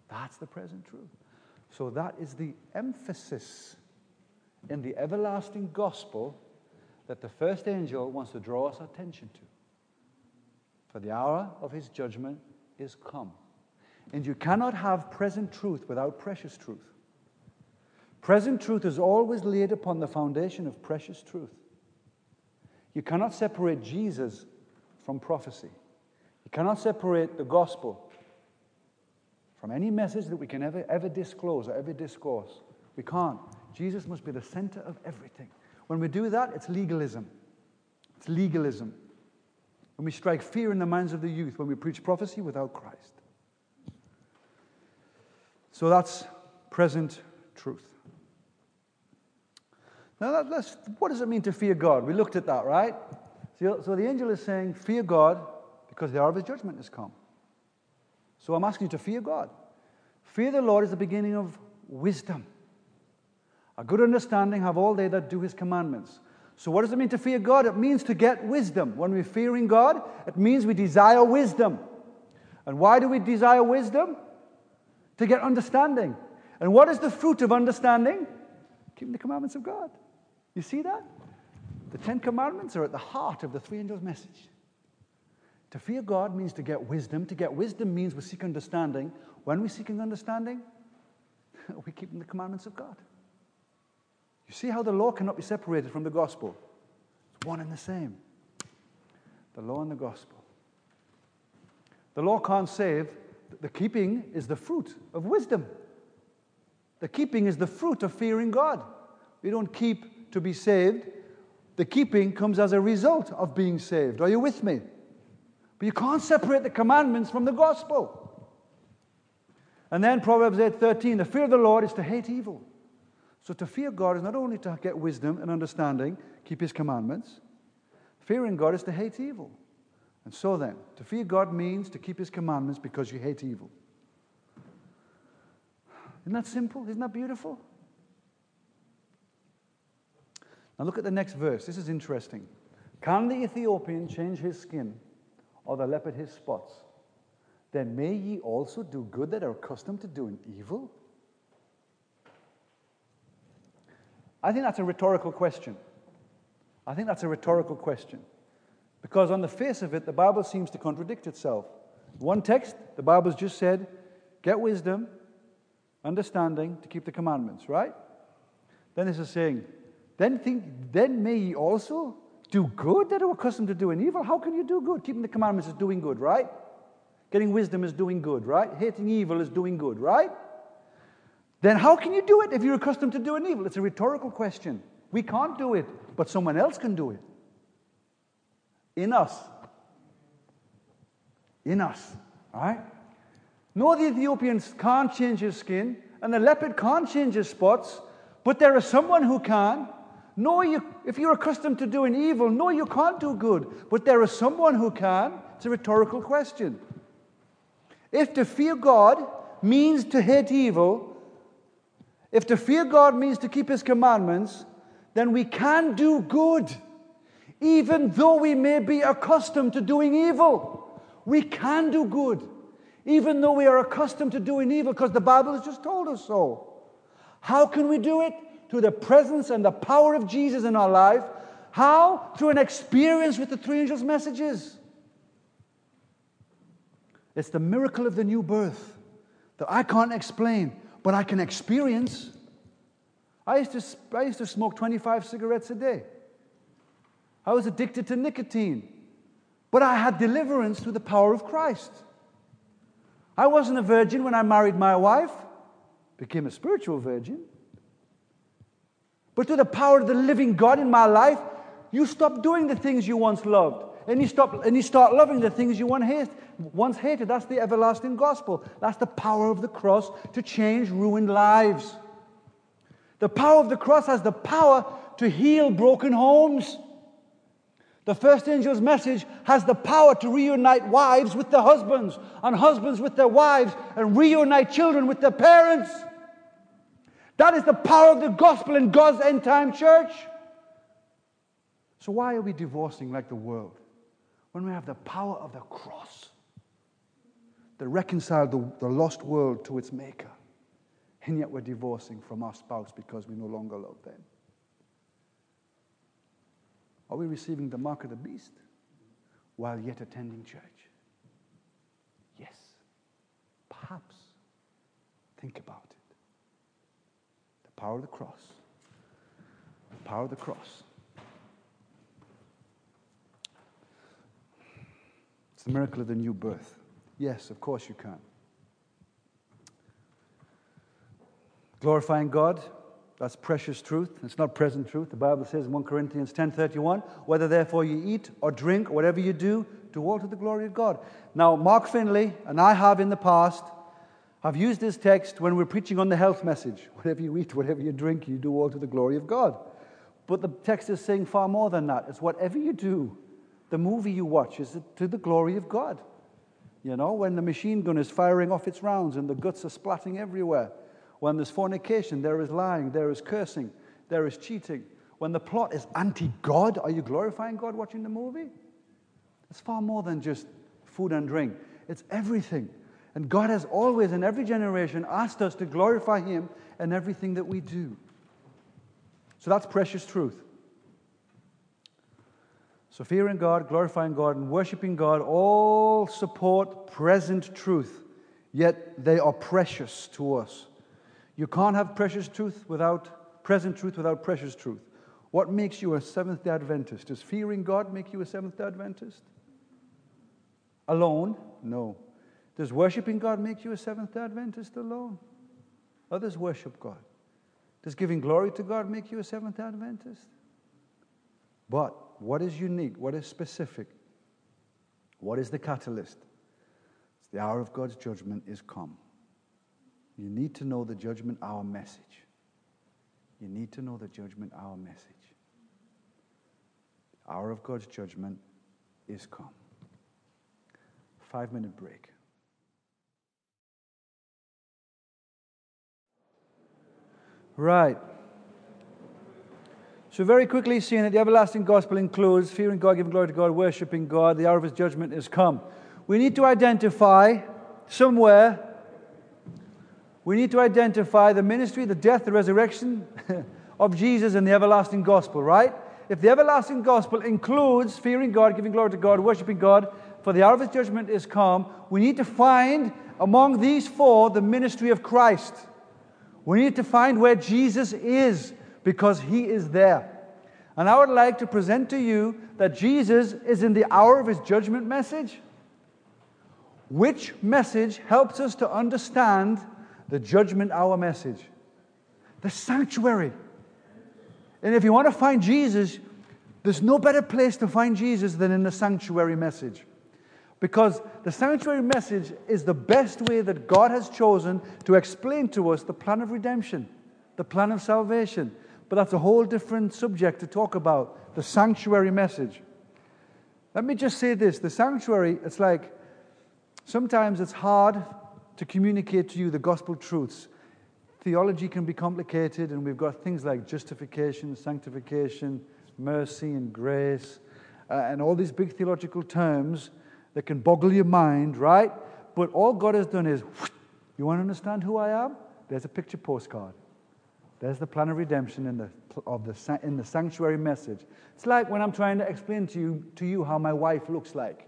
That's the present truth. So that is the emphasis in the everlasting gospel that the first angel wants to draw us attention to for the hour of his judgment is come. And you cannot have present truth without precious truth. Present truth is always laid upon the foundation of precious truth. You cannot separate Jesus from prophecy. You cannot separate the gospel from any message that we can ever, ever disclose or ever discourse. We can't. Jesus must be the center of everything. When we do that, it's legalism. It's legalism when we strike fear in the minds of the youth, when we preach prophecy without Christ. So that's present truth. Now, that, what does it mean to fear God? We looked at that, right? So, so the angel is saying, Fear God because the hour of his judgment has come. So I'm asking you to fear God. Fear the Lord is the beginning of wisdom. A good understanding have all they that do his commandments. So, what does it mean to fear God? It means to get wisdom. When we're fearing God, it means we desire wisdom. And why do we desire wisdom? To get understanding. And what is the fruit of understanding? Keeping the commandments of God. You see that? The Ten Commandments are at the heart of the three angels' message. To fear God means to get wisdom. To get wisdom means we seek understanding. When we're seeking understanding, [laughs] we're keeping the commandments of God. You see how the law cannot be separated from the gospel? It's one and the same. The law and the gospel. The law can't save, the keeping is the fruit of wisdom. The keeping is the fruit of fearing God. We don't keep to be saved. The keeping comes as a result of being saved. Are you with me? But you can't separate the commandments from the gospel. And then Proverbs 8:13, the fear of the Lord is to hate evil. So to fear God is not only to get wisdom and understanding, keep his commandments. Fearing God is to hate evil. And so then, to fear God means to keep his commandments because you hate evil. Isn't that simple? Isn't that beautiful? Now look at the next verse. This is interesting. Can the Ethiopian change his skin or the leopard his spots? Then may ye also do good that are accustomed to doing evil? I think that's a rhetorical question. I think that's a rhetorical question. Because on the face of it, the Bible seems to contradict itself. One text, the Bible's just said, get wisdom, understanding to keep the commandments, right? Then this is saying, then think, then may ye also do good that are accustomed to doing evil. How can you do good? Keeping the commandments is doing good, right? Getting wisdom is doing good, right? Hating evil is doing good, right? Then how can you do it if you're accustomed to doing evil? It's a rhetorical question. We can't do it, but someone else can do it. In us. In us, right? No, the Ethiopians can't change his skin, and the leopard can't change his spots, but there is someone who can. No, you, if you're accustomed to doing evil, no, you can't do good, but there is someone who can. It's a rhetorical question. If to fear God means to hate evil, if to fear God means to keep His commandments, then we can do good, even though we may be accustomed to doing evil. We can do good, even though we are accustomed to doing evil, because the Bible has just told us so. How can we do it? Through the presence and the power of Jesus in our life. How? Through an experience with the three angels' messages. It's the miracle of the new birth that I can't explain, but I can experience. I used to, I used to smoke 25 cigarettes a day. I was addicted to nicotine, but I had deliverance through the power of Christ. I wasn't a virgin when I married my wife, became a spiritual virgin. But through the power of the living God in my life, you stop doing the things you once loved. And you, stop, and you start loving the things you once hated. Once hated. That's the everlasting gospel. That's the power of the cross to change ruined lives. The power of the cross has the power to heal broken homes. The first angel's message has the power to reunite wives with their husbands, and husbands with their wives, and reunite children with their parents. That is the power of the gospel in God's end time church. So, why are we divorcing like the world? when we have the power of the cross that reconciled the, the lost world to its maker, and yet we're divorcing from our spouse because we no longer love them? Are we receiving the mark of the beast while yet attending church? Yes. Perhaps. Think about it. The power of the cross. The power of the cross. It's the miracle of the new birth. Yes, of course you can. Glorifying God, that's precious truth. It's not present truth. The Bible says in 1 Corinthians 10:31, whether therefore you eat or drink, or whatever you do, do all to the glory of God. Now, Mark Finley and I have in the past have used this text when we're preaching on the health message. [laughs] Whatever you eat, whatever you drink, you do all to the glory of God. But the text is saying far more than that. It's whatever you do, the movie you watch is to the glory of God. You know, when the machine gun is firing off its rounds and the guts are splatting everywhere. When there's fornication, there is lying, there is cursing, there is cheating. When the plot is anti God, are you glorifying God watching the movie? It's far more than just food and drink, it's everything. And God has always, in every generation, asked us to glorify Him in everything that we do. So that's precious truth. So, fearing God, glorifying God, and worshiping God all support present truth, yet they are precious to us. You can't have precious truth without present truth without precious truth. What makes you a Seventh day Adventist? Does fearing God make you a Seventh day Adventist? Alone? No. Does worshiping God make you a Seventh day Adventist alone? Others worship God. Does giving glory to God make you a Seventh day Adventist? But what is unique? What is specific? What is the catalyst? It's the hour of God's judgment is come. You need to know the judgment hour message. You need to know the judgment hour message. The hour of God's judgment is come. Five minute break. Right. So, very quickly, seeing that the everlasting gospel includes fearing God, giving glory to God, worshiping God, the hour of his judgment is come. We need to identify somewhere, we need to identify the ministry, the death, the resurrection [laughs] of Jesus and the everlasting gospel, right? If the everlasting gospel includes fearing God, giving glory to God, worshiping God, for the hour of his judgment is come, we need to find among these four the ministry of Christ. We need to find where Jesus is because he is there. And I would like to present to you that Jesus is in the hour of his judgment message. Which message helps us to understand the judgment hour message? The sanctuary. And if you want to find Jesus, there's no better place to find Jesus than in the sanctuary message. Because the sanctuary message is the best way that God has chosen to explain to us the plan of redemption, the plan of salvation. But that's a whole different subject to talk about the sanctuary message. Let me just say this the sanctuary, it's like sometimes it's hard to communicate to you the gospel truths. Theology can be complicated, and we've got things like justification, sanctification, mercy, and grace, uh, and all these big theological terms that can boggle your mind, right? But all God has done is, [sniffs] you want to understand who I am? There's a picture postcard. There's the plan of redemption in the, of the, in the sanctuary message. It's like when I'm trying to explain to you, to you how my wife looks like.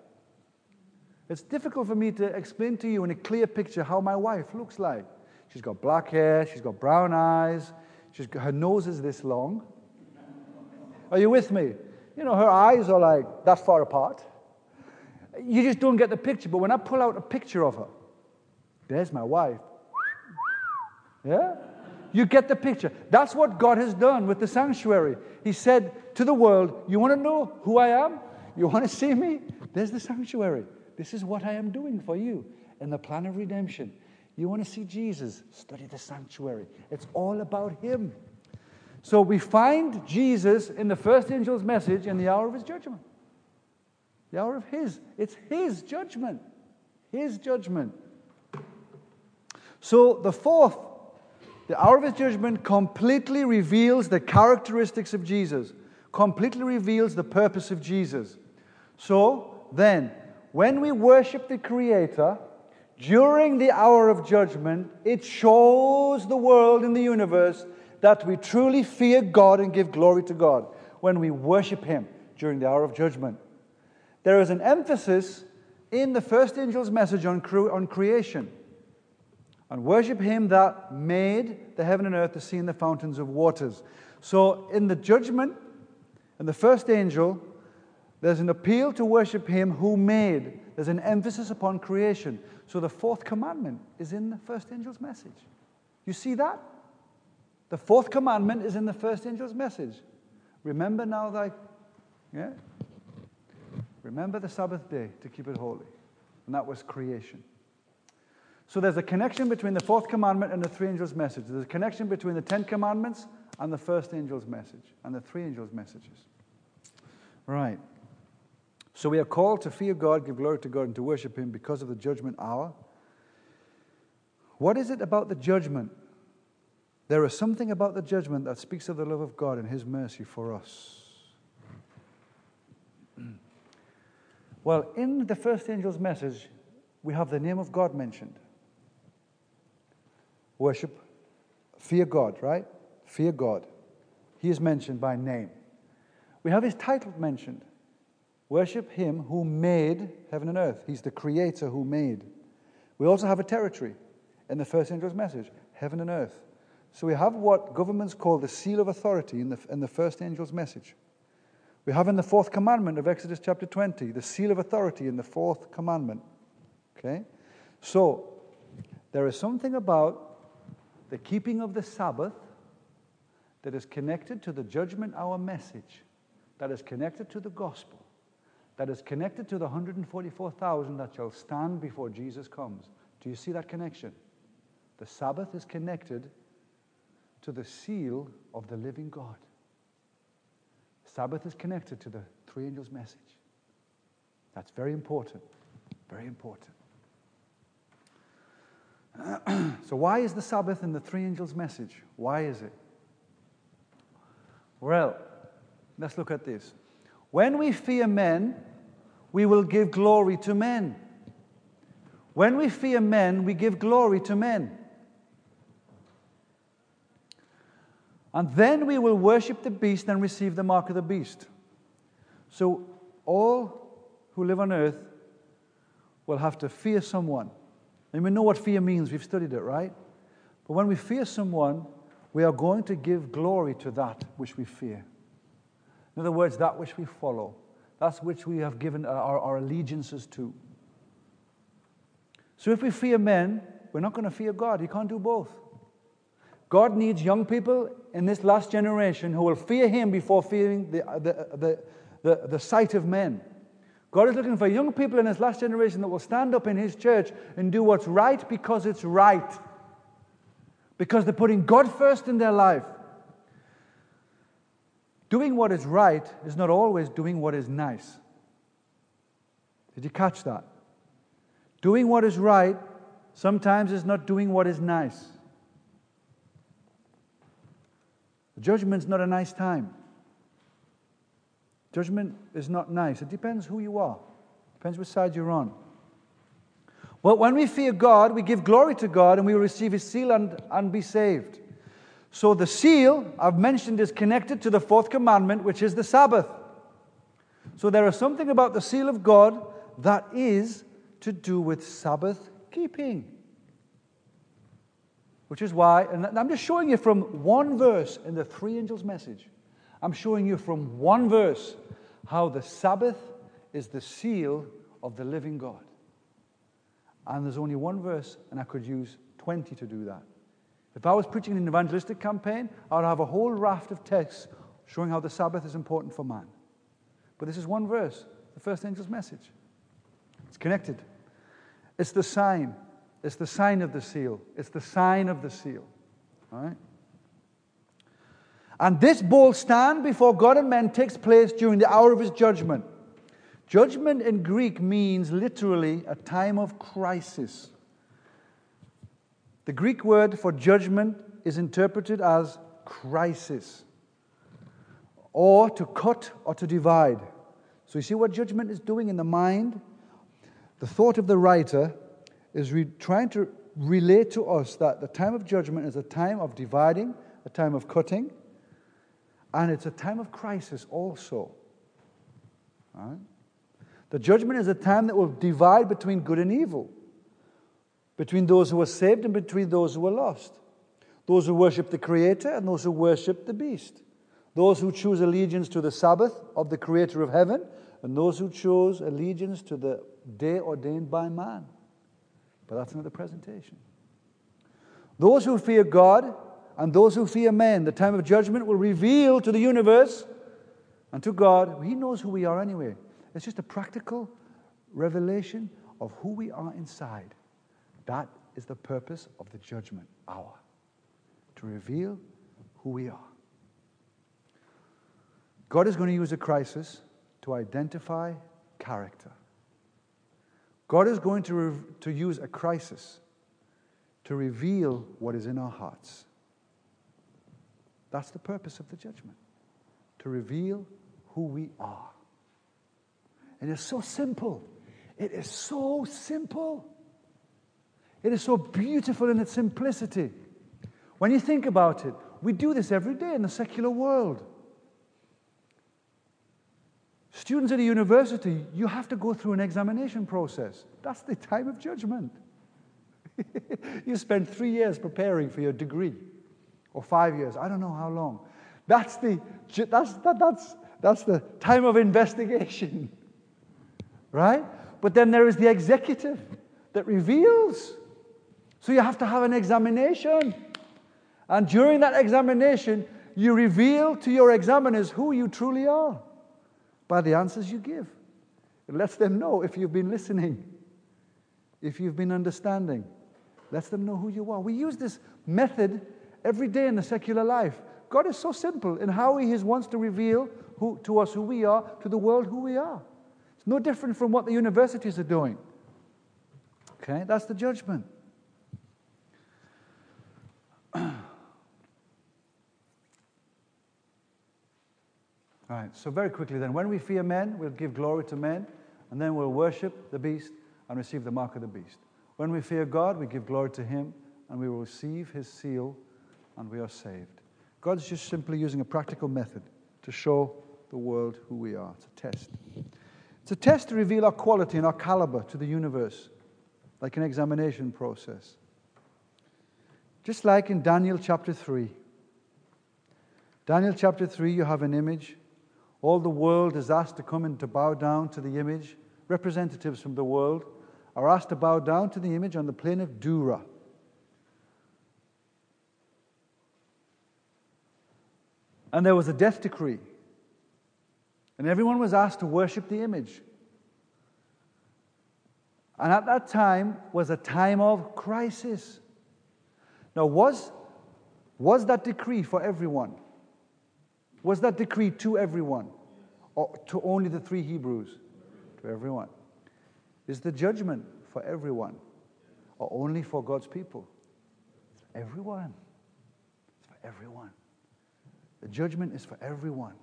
It's difficult for me to explain to you in a clear picture how my wife looks like. She's got black hair, she's got brown eyes, she's got, her nose is this long. Are you with me? You know, her eyes are like that far apart. You just don't get the picture. But when I pull out a picture of her, there's my wife. Yeah? You get the picture. That's what God has done with the sanctuary. He said to the world, You want to know who I am? You want to see me? There's the sanctuary. This is what I am doing for you in the plan of redemption. You want to see Jesus? Study the sanctuary. It's all about Him. So we find Jesus in the first angel's message in the hour of His judgment. The hour of His. It's His judgment. His judgment. So the fourth, the hour of His judgment completely reveals the characteristics of Jesus, completely reveals the purpose of Jesus. So then, when we worship the Creator, during the hour of judgment, it shows the world and the universe that we truly fear God and give glory to God when we worship Him during the hour of judgment. There is an emphasis in the first angel's message on, cre- on creation. And worship him that made the heaven and earth, the sea, and the fountains of waters. So, in the judgment, in the first angel, there's an appeal to worship him who made. There's an emphasis upon creation. So, the fourth commandment is in the first angel's message. You see that? The fourth commandment is in the first angel's message. Remember now thy. Yeah? Remember the Sabbath day to keep it holy. And that was creation. So there's a connection between the fourth commandment and the three angels' message. There's a connection between the Ten Commandments and the first angel's message and the three angels' messages. Right. So we are called to fear God, give glory to God, and to worship Him because of the judgment hour. What is it about the judgment? There is something about the judgment that speaks of the love of God and His mercy for us. Well, in the first angel's message, we have the name of God mentioned. Worship, fear God, right? Fear God. He is mentioned by name. We have his title mentioned. Worship him who made heaven and earth. He's the creator who made. We also have a territory in the first angel's message heaven and earth. So we have what governments call the seal of authority in the, in the first angel's message. We have in the fourth commandment of Exodus chapter 20 the seal of authority in the fourth commandment. Okay? So, there is something about the keeping of the Sabbath that is connected to the judgment hour message, that is connected to the gospel, that is connected to the 144,000 that shall stand before Jesus comes. Do you see that connection? The Sabbath is connected to the seal of the living God. Sabbath is connected to the three angels' message. That's very important. Very important. [clears throat] so, why is the Sabbath in the three angels' message? Why is it? Well, Let's look at this. When we fear men, we will give glory to men. When we fear men, we give glory to men. And then we will worship the beast and receive the mark of the beast. So all who live on earth will have to fear someone. And we know what fear means, we've studied it, right? But when we fear someone, we are going to give glory to that which we fear. In other words, that which we follow, that's which we have given our, our allegiances to. So if we fear men, we're not going to fear God. You can't do both. God needs young people in this last generation who will fear Him before fearing the, the, the, the, the sight of men. God is looking for young people in this last generation that will stand up in His church and do what's right because it's right. Because they're putting God first in their life. Doing what is right is not always doing what is nice. Did you catch that? Doing what is right sometimes is not doing what is nice. Judgment's not a nice time. Judgment is not nice. It depends who you are, it depends which side you're on. But when we fear God, we give glory to God and we receive His seal and, and be saved. So the seal, I've mentioned, is connected to the fourth commandment, which is the Sabbath. So there is something about the seal of God that is to do with Sabbath keeping. Which is why, and I'm just showing you from one verse in the three angels' message. I'm showing you from one verse how the Sabbath is the seal of the living God. And there's only one verse, and I could use 20 to do that. If I was preaching an evangelistic campaign, I would have a whole raft of texts showing how the Sabbath is important for man. But this is one verse, the first angel's message. It's connected. It's the sign. It's the sign of the seal. It's the sign of the seal. All right? And this bold stand before God and men takes place during the hour of his judgment. Judgment in Greek means literally a time of crisis. The Greek word for judgment is interpreted as crisis, or to cut or to divide. So you see what judgment is doing in the mind? The thought of the writer is re- trying to relate to us that the time of judgment is a time of dividing, a time of cutting, and it's a time of crisis also. Right? The judgment is a time that will divide between good and evil, between those who are saved and between those who are lost, those who worship the Creator and those who worship the beast, those who choose allegiance to the Sabbath of the Creator of heaven, and those who chose allegiance to the day ordained by man. But that's another presentation. Those who fear God and those who fear men, the time of judgment will reveal to the universe and to God. He knows who we are anyway. It's just a practical revelation of who we are inside. That is the purpose of the judgment hour to reveal who we are. God is going to use a crisis to identify character. God is going to, re- to use a crisis to reveal what is in our hearts. That's the purpose of the judgment, to reveal who we are. And it's so simple. It is so simple. It is so beautiful in its simplicity. When you think about it, we do this every day in the secular world. Students at a university, you have to go through an examination process. That's the time of judgment. [laughs] you spend three years preparing for your degree, or five years, I don't know how long. That's the, that's, that, that's, that's the time of investigation, [laughs] right? But then there is the executive that reveals. So you have to have an examination. And during that examination, you reveal to your examiners who you truly are by the answers you give. It lets them know if you've been listening, if you've been understanding. Lets them know who you are. We use this method every day in the secular life. God is so simple in how He wants to reveal who, to us who we are, to the world who we are. It's no different from what the universities are doing. Okay, that's the judgment. [clears throat] Right, so very quickly then, when we fear men, we'll give glory to men, and then we'll worship the beast and receive the mark of the beast. When we fear God, we give glory to him, and we will receive his seal, and we are saved. God's just simply using a practical method to show the world who we are. It's a test. It's a test to reveal our quality and our caliber to the universe, like an examination process. Just like in Daniel chapter 3. Daniel chapter 3, you have an image. All the world is asked to come and to bow down to the image. Representatives from the world are asked to bow down to the image on the plain of Dura. And there was a death decree. And everyone was asked to worship the image. And at that time was a time of crisis. Now, was, was that decree for everyone? Was that decree to everyone? Or to only the three Hebrews? To everyone. Is the judgment for everyone? Or only for God's people? Everyone. It's for everyone. The judgment is for everyone.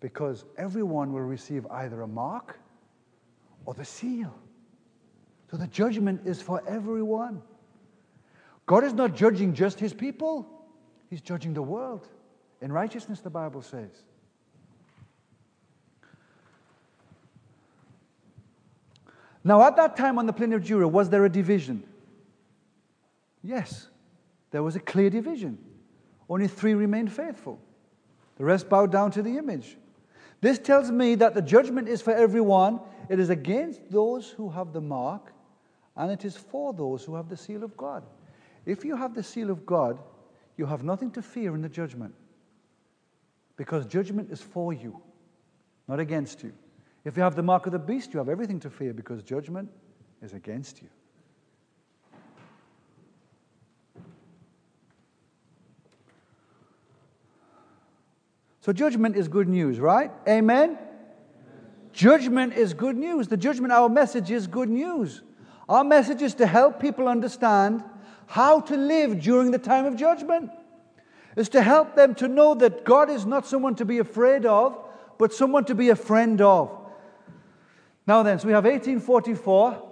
Because everyone will receive either a mark or the seal. So the judgment is for everyone. God is not judging just his people, he's judging the world. In righteousness, the Bible says. Now, at that time on the plain of Dura, was there a division? Yes, there was a clear division. Only three remained faithful. The rest bowed down to the image. This tells me that the judgment is for everyone. It is against those who have the mark, and it is for those who have the seal of God. If you have the seal of God, you have nothing to fear in the judgment. Because judgment is for you, not against you. If you have the mark of the beast, you have everything to fear because judgment is against you. So, judgment is good news, right? Amen? Amen? Judgment is good news. The judgment, our message is good news. Our message is to help people understand how to live during the time of judgment. Is to help them to know that God is not someone to be afraid of, but someone to be a friend of. Now then, so we have 1844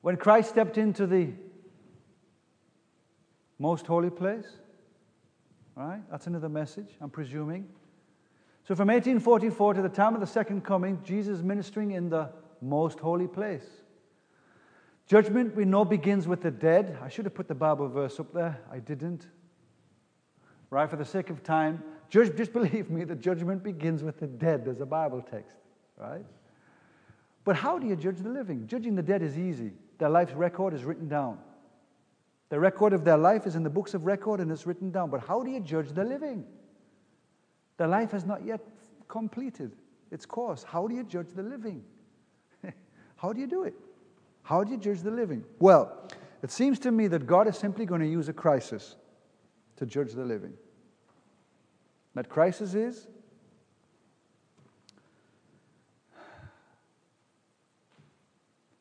when Christ stepped into the most holy place. Right? That's another message, I'm presuming. So from 1844 to the time of the second coming, Jesus ministering in the most holy place. Judgment, we know, begins with the dead. I should have put the Bible verse up there. I didn't. Right, for the sake of time, just, just [laughs] believe me, the judgment begins with the dead. There's a Bible text, right? But how do you judge the living? Judging the dead is easy. Their life's record is written down. The record of their life is in the books of record and it's written down. But how do you judge the living? Their life has not yet completed its course. How do you judge the living? [laughs] how do you do it? How do you judge the living? Well, it seems to me that God is simply going to use a crisis to judge the living. That crisis is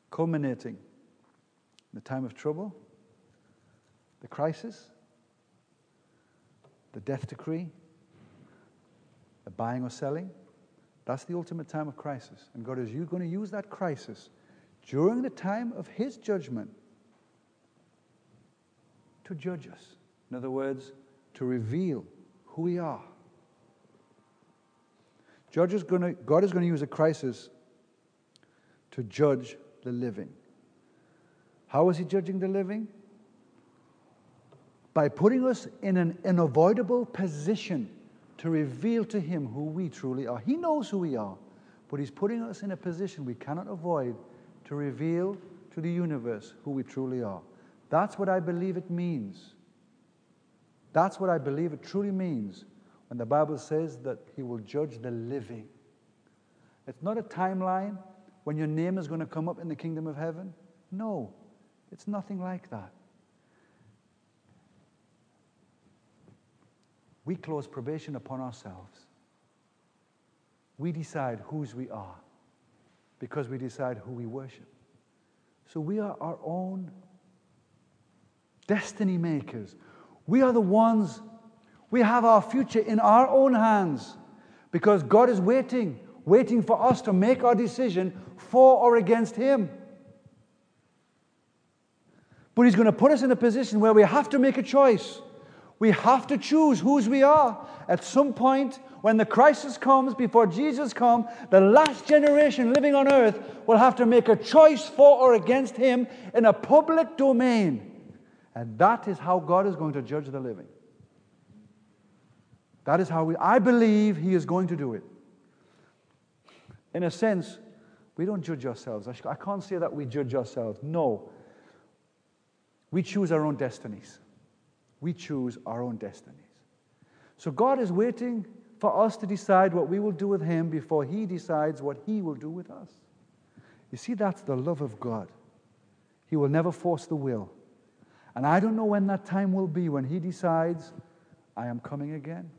culminating in the time of trouble, the crisis, the death decree, the buying or selling. That's the ultimate time of crisis. And God is going to use that crisis during the time of his judgment to judge us. In other words, to reveal who we are. Judge is gonna, God is going to use a crisis to judge the living. How is He judging the living? By putting us in an unavoidable position to reveal to Him who we truly are. He knows who we are, but He's putting us in a position we cannot avoid to reveal to the universe who we truly are. That's what I believe it means. That's what I believe it truly means when the Bible says that He will judge the living. It's not a timeline when your name is going to come up in the kingdom of heaven. No, it's nothing like that. We close probation upon ourselves. We decide whose we are because we decide who we worship. So we are our own destiny makers. We are the ones, we have our future in our own hands. Because God is waiting, waiting for us to make our decision for or against Him. But He's going to put us in a position where we have to make a choice. We have to choose whose we are. At some point, when the crisis comes, before Jesus comes, the last generation living on earth will have to make a choice for or against Him in a public domain. And that is how God is going to judge the living. That is how we, I believe He is going to do it. In a sense, we don't judge ourselves. I can't say that we judge ourselves. No. We choose our own destinies. We choose our own destinies. So God is waiting for us to decide what we will do with Him before He decides what He will do with us. You see, that's the love of God. He will never force the will. And I don't know when that time will be when He decides, I am coming again.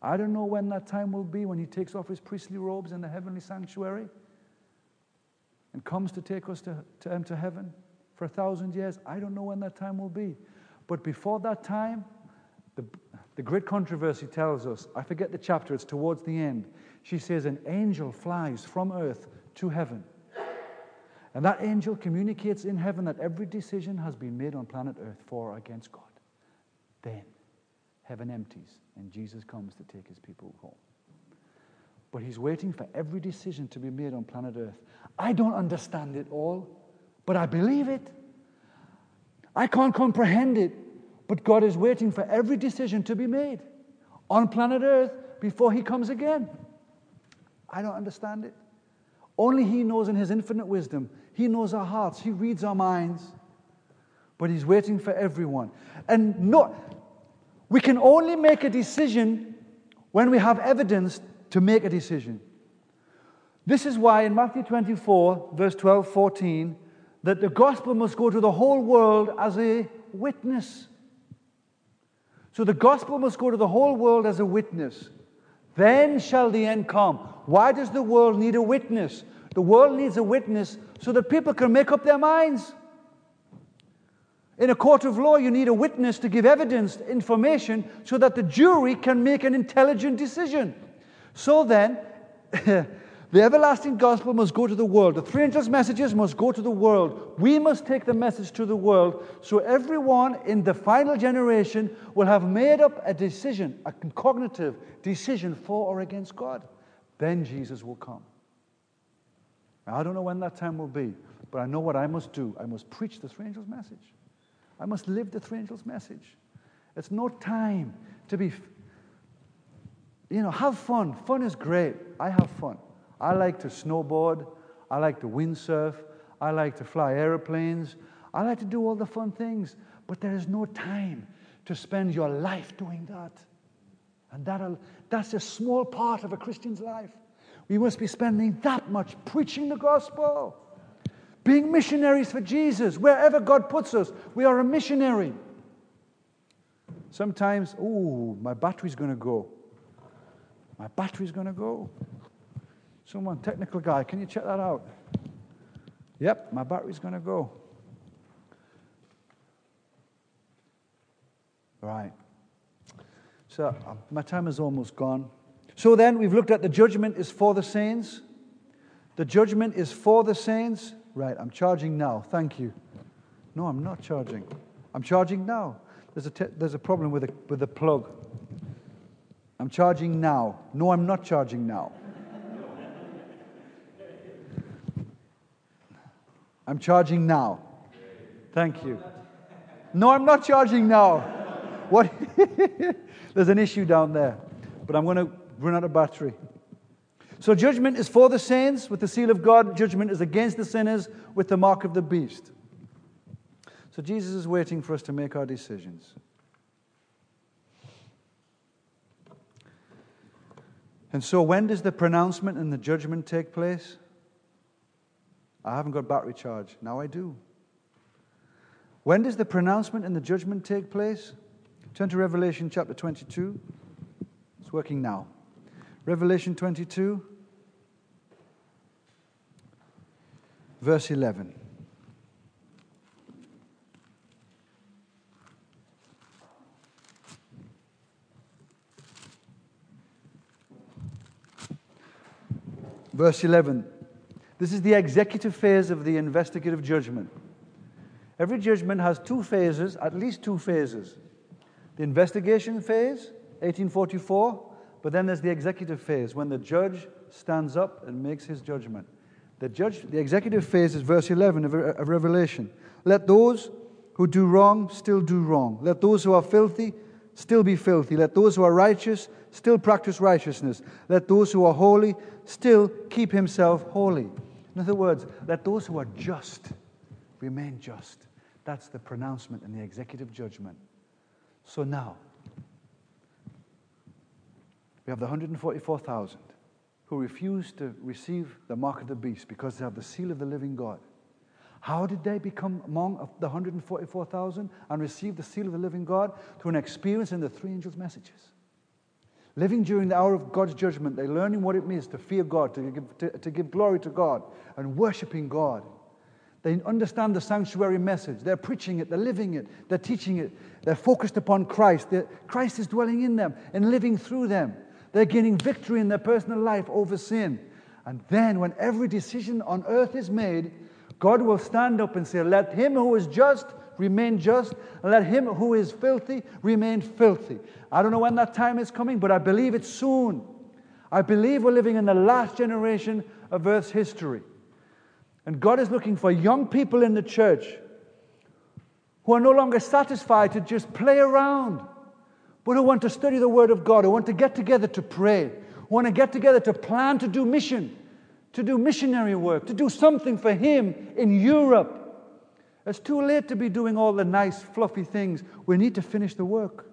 I don't know when that time will be when He takes off His priestly robes in the heavenly sanctuary and comes to take us to, to, um, to heaven for a thousand years. I don't know when that time will be. But before that time, the, the great controversy tells us, I forget the chapter, it's towards the end. She says, An angel flies from earth to heaven. And that angel communicates in heaven that every decision has been made on planet earth for or against God. Then heaven empties and Jesus comes to take his people home. But he's waiting for every decision to be made on planet earth. I don't understand it all, but I believe it. I can't comprehend it, but God is waiting for every decision to be made on planet Earth before He comes again. I don't understand it. Only He knows in His infinite wisdom. He knows our hearts, He reads our minds. But He's waiting for everyone. And no, we can only make a decision when we have evidence to make a decision. This is why in Matthew 24, verse 12, 14, that the gospel must go to the whole world as a witness. So the gospel must go to the whole world as a witness. Then shall the end come. Why does the world need a witness? The world needs a witness so that people can make up their minds. In a court of law, you need a witness to give evidence, information, so that the jury can make an intelligent decision. So then, [laughs] The everlasting gospel must go to the world. The three angels' messages must go to the world. We must take the message to the world so everyone in the final generation will have made up a decision, a cognitive decision for or against God. Then Jesus will come. I don't know when that time will be, but I know what I must do. I must preach the three angels' message. I must live the three angels' message. It's no time to be, you know, have fun. Fun is great. I have fun. I like to snowboard. I like to windsurf. I like to fly airplanes. I like to do all the fun things. But there is no time to spend your life doing that. And that that's a small part of a Christian's life. We must be spending that much preaching the gospel, being missionaries for Jesus. Wherever God puts us, we are a missionary. Sometimes, oh, my battery's going to go. My battery's going to go. Someone, technical guy, can you check that out? Yep, my battery's going to go. Right. So uh, my time is almost gone. So then we've looked at the judgment is for the saints. The judgment is for the saints. Right, I'm charging now. Thank you. No, I'm not charging. I'm charging now. There's a, te- there's a problem with the, with the plug. I'm charging now. No, I'm not charging now. I'm charging now. Thank you. No, I'm not charging now. What? [laughs] There's an issue down there, but I'm going to run out of battery. So, judgment is for the saints with the seal of God, judgment is against the sinners with the mark of the beast. So, Jesus is waiting for us to make our decisions. And so, when does the pronouncement and the judgment take place? I haven't got battery charge. Now I do. When does the pronouncement and the judgment take place? Turn to Revelation chapter 22. It's working now. Revelation 22, verse 11. Verse 11. This is the executive phase of the investigative judgment. Every judgment has two phases, at least two phases. The investigation phase, 1844, but then there's the executive phase when the judge stands up and makes his judgment. The, judge, the executive phase is verse 11 of, uh, of Revelation. Let those who do wrong still do wrong. Let those who are filthy still be filthy. Let those who are righteous still practice righteousness. Let those who are holy still keep himself holy. In other words, let those who are just remain just. That's the pronouncement in the executive judgment. So now, we have the 144,000 who refuse to receive the mark of the beast because they have the seal of the living God. How did they become among the 144,000 and receive the seal of the living God? Through an experience in the three angels' messages. Living during the hour of God's judgment, they're learning what it means to fear God, to give, to, to give glory to God, and worshiping God. They understand the sanctuary message. They're preaching it, they're living it, they're teaching it. They're focused upon Christ. They're, Christ is dwelling in them and living through them. They're gaining victory in their personal life over sin. And then, when every decision on earth is made, God will stand up and say, Let him who is just remain just, and let him who is filthy remain filthy. I don't know when that time is coming, but I believe it's soon. I believe we're living in the last generation of Earth's history. And God is looking for young people in the church who are no longer satisfied to just play around, but who want to study the Word of God, who want to get together to pray, who want to get together to plan to do mission, to do missionary work, to do something for Him in Europe. It's too late to be doing all the nice, fluffy things. We need to finish the work.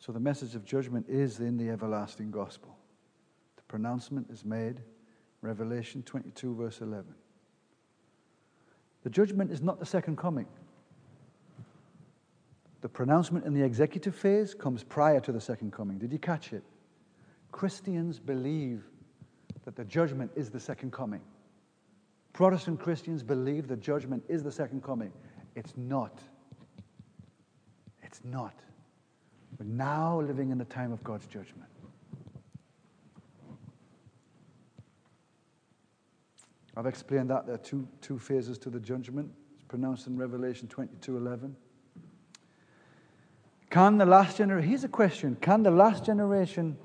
So the message of judgment is in the everlasting gospel. The pronouncement is made, Revelation 22, verse 11. The judgment is not the second coming. The pronouncement in the executive phase comes prior to the second coming. Did you catch it? Christians believe that the judgment is the second coming. Protestant Christians believe the judgment is the second coming. It's not. It's not. We're now living in the time of God's judgment. I've explained that there are two, two phases to the judgment. It's pronounced in Revelation 22 11. Can the last generation, here's a question Can the last generation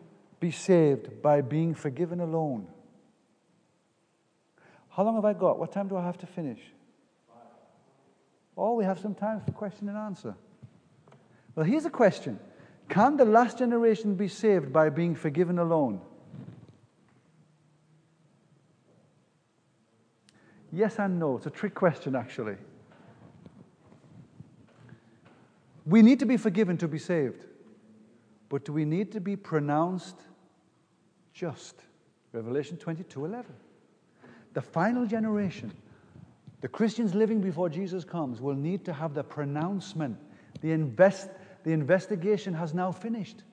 be saved by being forgiven alone? How long have I got? What time do I have to finish? Oh, we have some time for question and answer. Well, here's a question can the last generation be saved by being forgiven alone? Yes and no. It's a trick question, actually. We need to be forgiven to be saved. But do we need to be pronounced just? Revelation 22 11. The final generation, the Christians living before Jesus comes, will need to have the pronouncement, the invest, the investigation has now finished.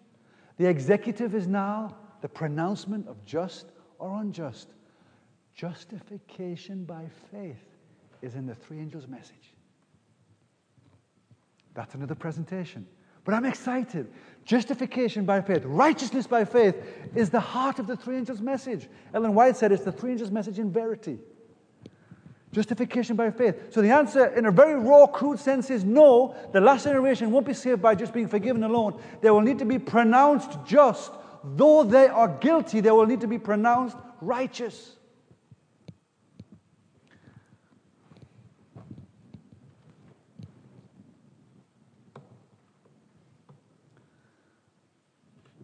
The executive is now the pronouncement of just or unjust. Justification by faith is in the three angels' message. That's another presentation. But I'm excited. Justification by faith, righteousness by faith is the heart of the three angels' message. Ellen White said it's the three angels' message in verity. Justification by faith. So the answer, in a very raw, crude sense, is no. The last generation won't be saved by just being forgiven alone. They will need to be pronounced just. Though they are guilty, they will need to be pronounced righteous.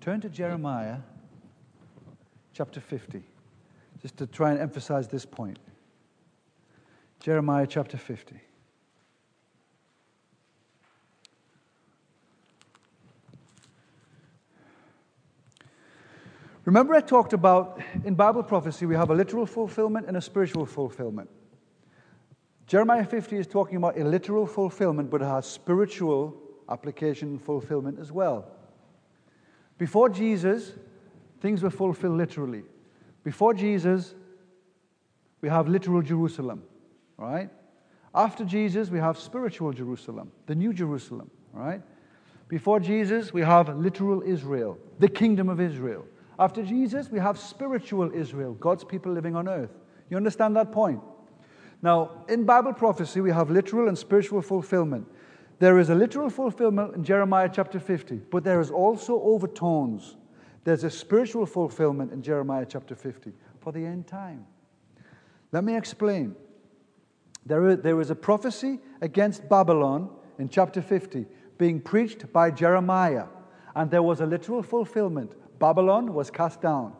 Turn to Jeremiah chapter 50, just to try and emphasize this point. Jeremiah chapter 50. Remember, I talked about in Bible prophecy, we have a literal fulfillment and a spiritual fulfillment. Jeremiah 50 is talking about a literal fulfillment, but it has spiritual application fulfillment as well. Before Jesus, things were fulfilled literally. Before Jesus, we have literal Jerusalem, right? After Jesus, we have spiritual Jerusalem, the new Jerusalem, right? Before Jesus, we have literal Israel, the kingdom of Israel. After Jesus, we have spiritual Israel, God's people living on earth. You understand that point? Now, in Bible prophecy, we have literal and spiritual fulfillment. There is a literal fulfillment in Jeremiah chapter 50, but there is also overtones. There's a spiritual fulfillment in Jeremiah chapter 50 for the end time. Let me explain. There is, there is a prophecy against Babylon in chapter 50 being preached by Jeremiah, and there was a literal fulfillment. Babylon was cast down,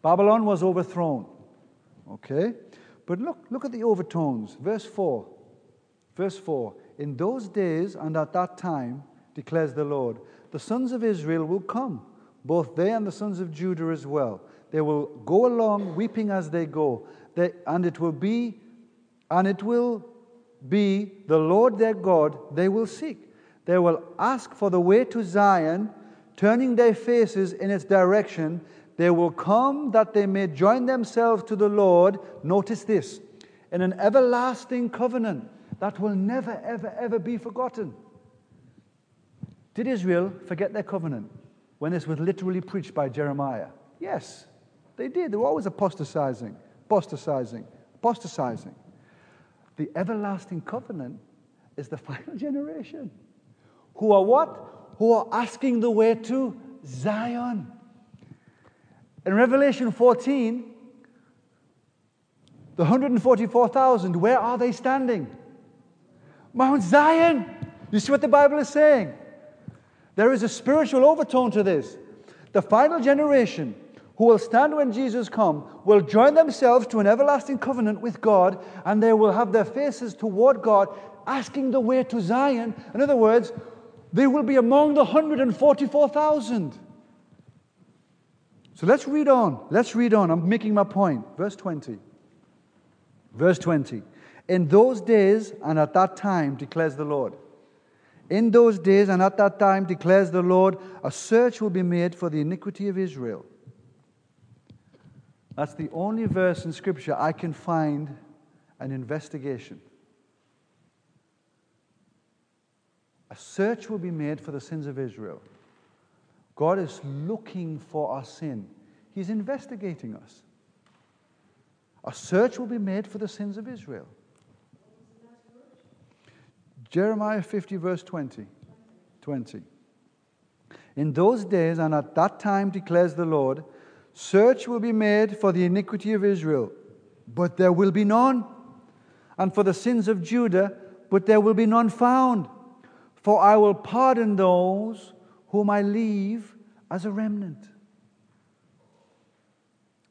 Babylon was overthrown. Okay? But look, look at the overtones. Verse 4. Verse 4 In those days and at that time, declares the Lord, the sons of Israel will come, both they and the sons of Judah as well. They will go along weeping as they go, they, and it will be, and it will be the Lord their God they will seek. They will ask for the way to Zion, turning their faces in its direction. They will come that they may join themselves to the Lord. Notice this in an everlasting covenant that will never, ever, ever be forgotten. Did Israel forget their covenant when this was literally preached by Jeremiah? Yes, they did. They were always apostatizing, apostatizing, apostatizing. The everlasting covenant is the [laughs] final generation. Who are what? Who are asking the way to Zion. In Revelation 14, the 144,000, where are they standing? Mount Zion. You see what the Bible is saying? There is a spiritual overtone to this. The final generation who will stand when Jesus come will join themselves to an everlasting covenant with God and they will have their faces toward God asking the way to Zion. In other words, they will be among the 144,000. So let's read on. Let's read on. I'm making my point. Verse 20. Verse 20. In those days and at that time, declares the Lord. In those days and at that time, declares the Lord, a search will be made for the iniquity of Israel that's the only verse in Scripture I can find an investigation. A search will be made for the sins of Israel. God is looking for our sin, He's investigating us. A search will be made for the sins of Israel. Jeremiah 50, verse 20. 20. In those days and at that time, declares the Lord, Search will be made for the iniquity of Israel, but there will be none, and for the sins of Judah, but there will be none found. For I will pardon those whom I leave as a remnant.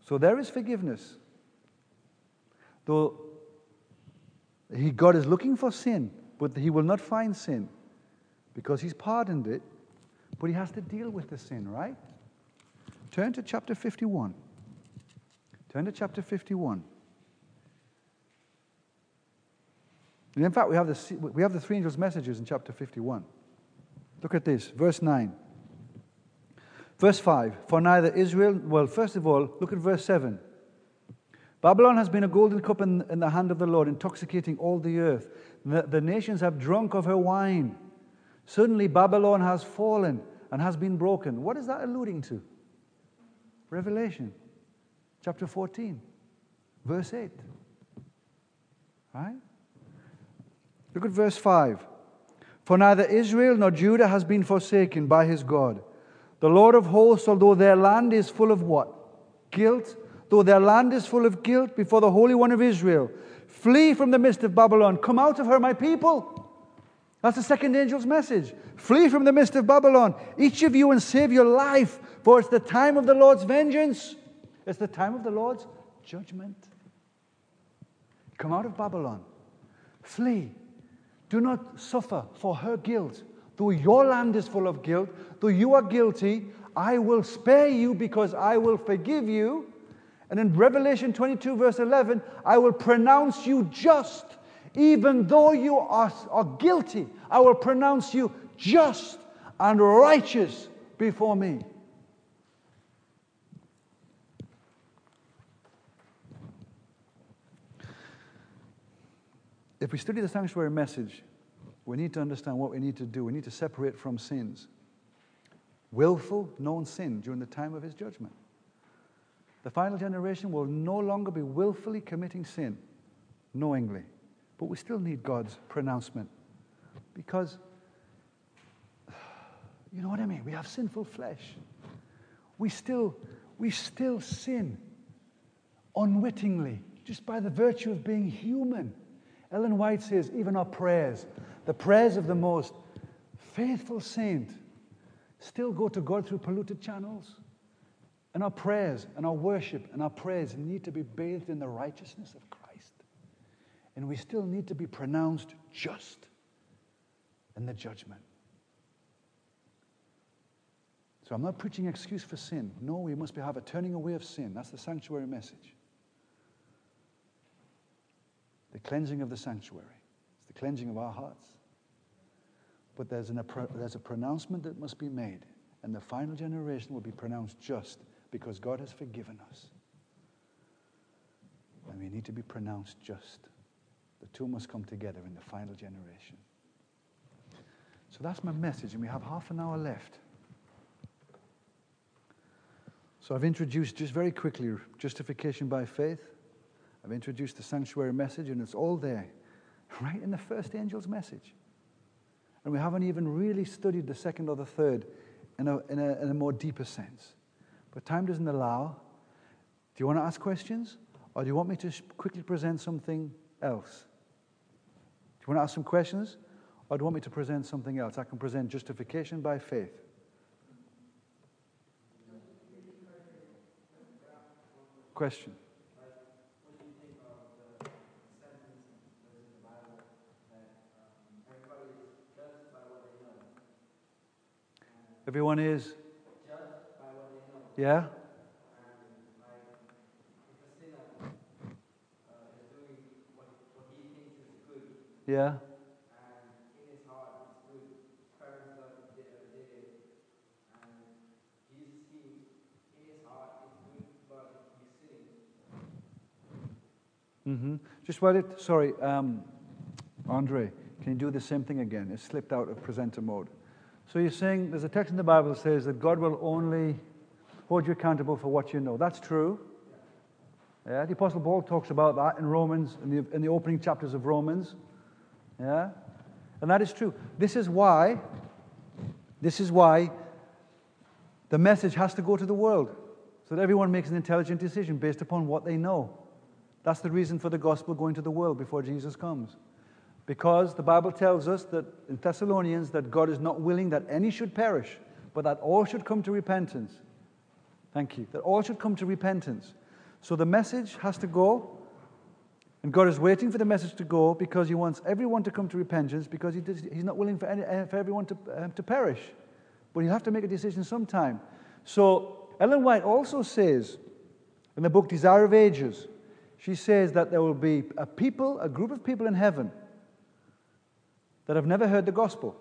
So there is forgiveness. Though he, God is looking for sin, but he will not find sin because he's pardoned it, but he has to deal with the sin, right? Turn to chapter 51. Turn to chapter 51. And in fact, we have, the, we have the three angels' messages in chapter 51. Look at this, verse 9. Verse 5 For neither Israel, well, first of all, look at verse 7. Babylon has been a golden cup in, in the hand of the Lord, intoxicating all the earth. The, nations have drunk of her wine. Suddenly, Babylon has fallen and has been broken. What is that alluding to? Revelation chapter 14, verse 8. Right? Look at verse 5. For neither Israel nor Judah has been forsaken by his God. The Lord of hosts, although their land is full of what? Guilt. Though their land is full of guilt before the Holy One of Israel. Flee from the midst of Babylon. Come out of her, my people. That's the second angel's message. Flee from the midst of Babylon, each of you, and save your life, for it's the time of the Lord's vengeance. It's the time of the Lord's judgment. Come out of Babylon. Flee. Do not suffer for her guilt. Though your land is full of guilt, though you are guilty, I will spare you because I will forgive you. And in Revelation 22, verse 11, I will pronounce you just even though you are, are guilty, I will pronounce you just and righteous before me. If we study the sanctuary message, we need to understand what we need to do. We need to separate from sins. Willful, known sin during the time of his judgment. The final generation will no longer be willfully committing sin, knowingly. But we still need God's pronouncement. Because, [sighs] you know what I mean? We have sinful flesh. We still, we still sin unwittingly, just by the virtue of being human. Ellen White says, even our prayers, the prayers of the most faithful saint, still go to God through polluted channels. And our prayers and our worship and our prayers need to be bathed in the righteousness of Christ. And we still need to be pronounced just in the judgment. So I'm not preaching excuse for sin. No, we must have a turning away of sin. That's the sanctuary message. The cleansing of the sanctuary. It's the cleansing of our hearts. But there's, an, there's a pronouncement that must be made, and the final generation will be pronounced just because God has forgiven us. And we need to be pronounced just. The two must come together in the final generation. So that's my message, and we have half an hour left. So I've introduced just very quickly justification by faith. I've introduced the sanctuary message, and it's all there, [laughs] right in the first angel's message. And we haven't even really studied the second or the third in a, in a, in a more deeper sense. But time doesn't allow. Do you want to ask questions? Or do you want me to quickly present something else? Do you want to ask some questions? Or do you want me to present something else? I can present justification by faith. Question. Um, Everyone is? Yeah? Yeah? Mm-hmm. Just while it, sorry, um, Andre, can you do the same thing again? It slipped out of presenter mode. So you're saying there's a text in the Bible that says that God will only hold you accountable for what you know. That's true. Yeah, the Apostle Paul talks about that in Romans, in the, in the opening chapters of Romans. Yeah, and that is true. This is why, this is why the message has to go to the world so that everyone makes an intelligent decision based upon what they know. That's the reason for the gospel going to the world before Jesus comes. Because the Bible tells us that in Thessalonians that God is not willing that any should perish, but that all should come to repentance. Thank you. That all should come to repentance. So the message has to go, and God is waiting for the message to go because He wants everyone to come to repentance because he does, He's not willing for, any, for everyone to, uh, to perish. But you have to make a decision sometime. So Ellen White also says in the book Desire of Ages she says that there will be a people, a group of people in heaven that have never heard the gospel.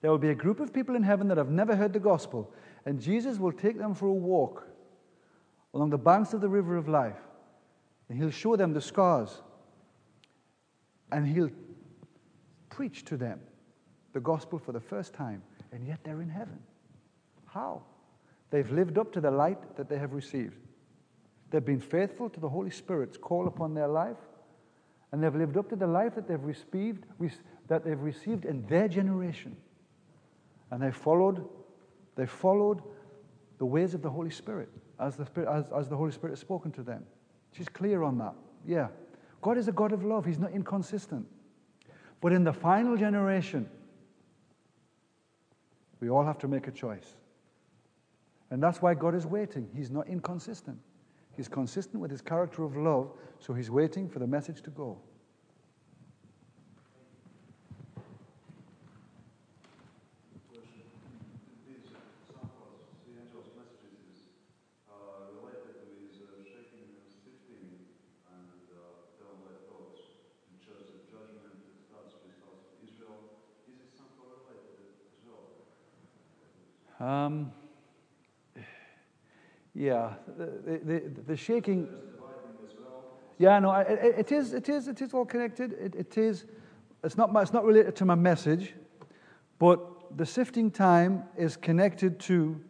There will be a group of people in heaven that have never heard the gospel, and Jesus will take them for a walk along the banks of the river of life, and he'll show them the scars, and he'll preach to them the gospel for the first time, and yet they're in heaven. How? They've lived up to the light that they have received. They've been faithful to the Holy Spirit's call upon their life, and they've lived up to the life that they've received, that they've received in their generation. And they followed, they followed the ways of the Holy Spirit as the, Spirit, as, as the Holy Spirit has spoken to them. She's clear on that. Yeah. God is a God of love, He's not inconsistent. But in the final generation, we all have to make a choice. And that's why God is waiting. He's not inconsistent. He's consistent with his character of love, so he's waiting for the message to go. Um, yeah, the, the, the shaking. Yeah, no, it, it is, it is, it is all connected. It, it is, it's not, it's not related to my message, but the sifting time is connected to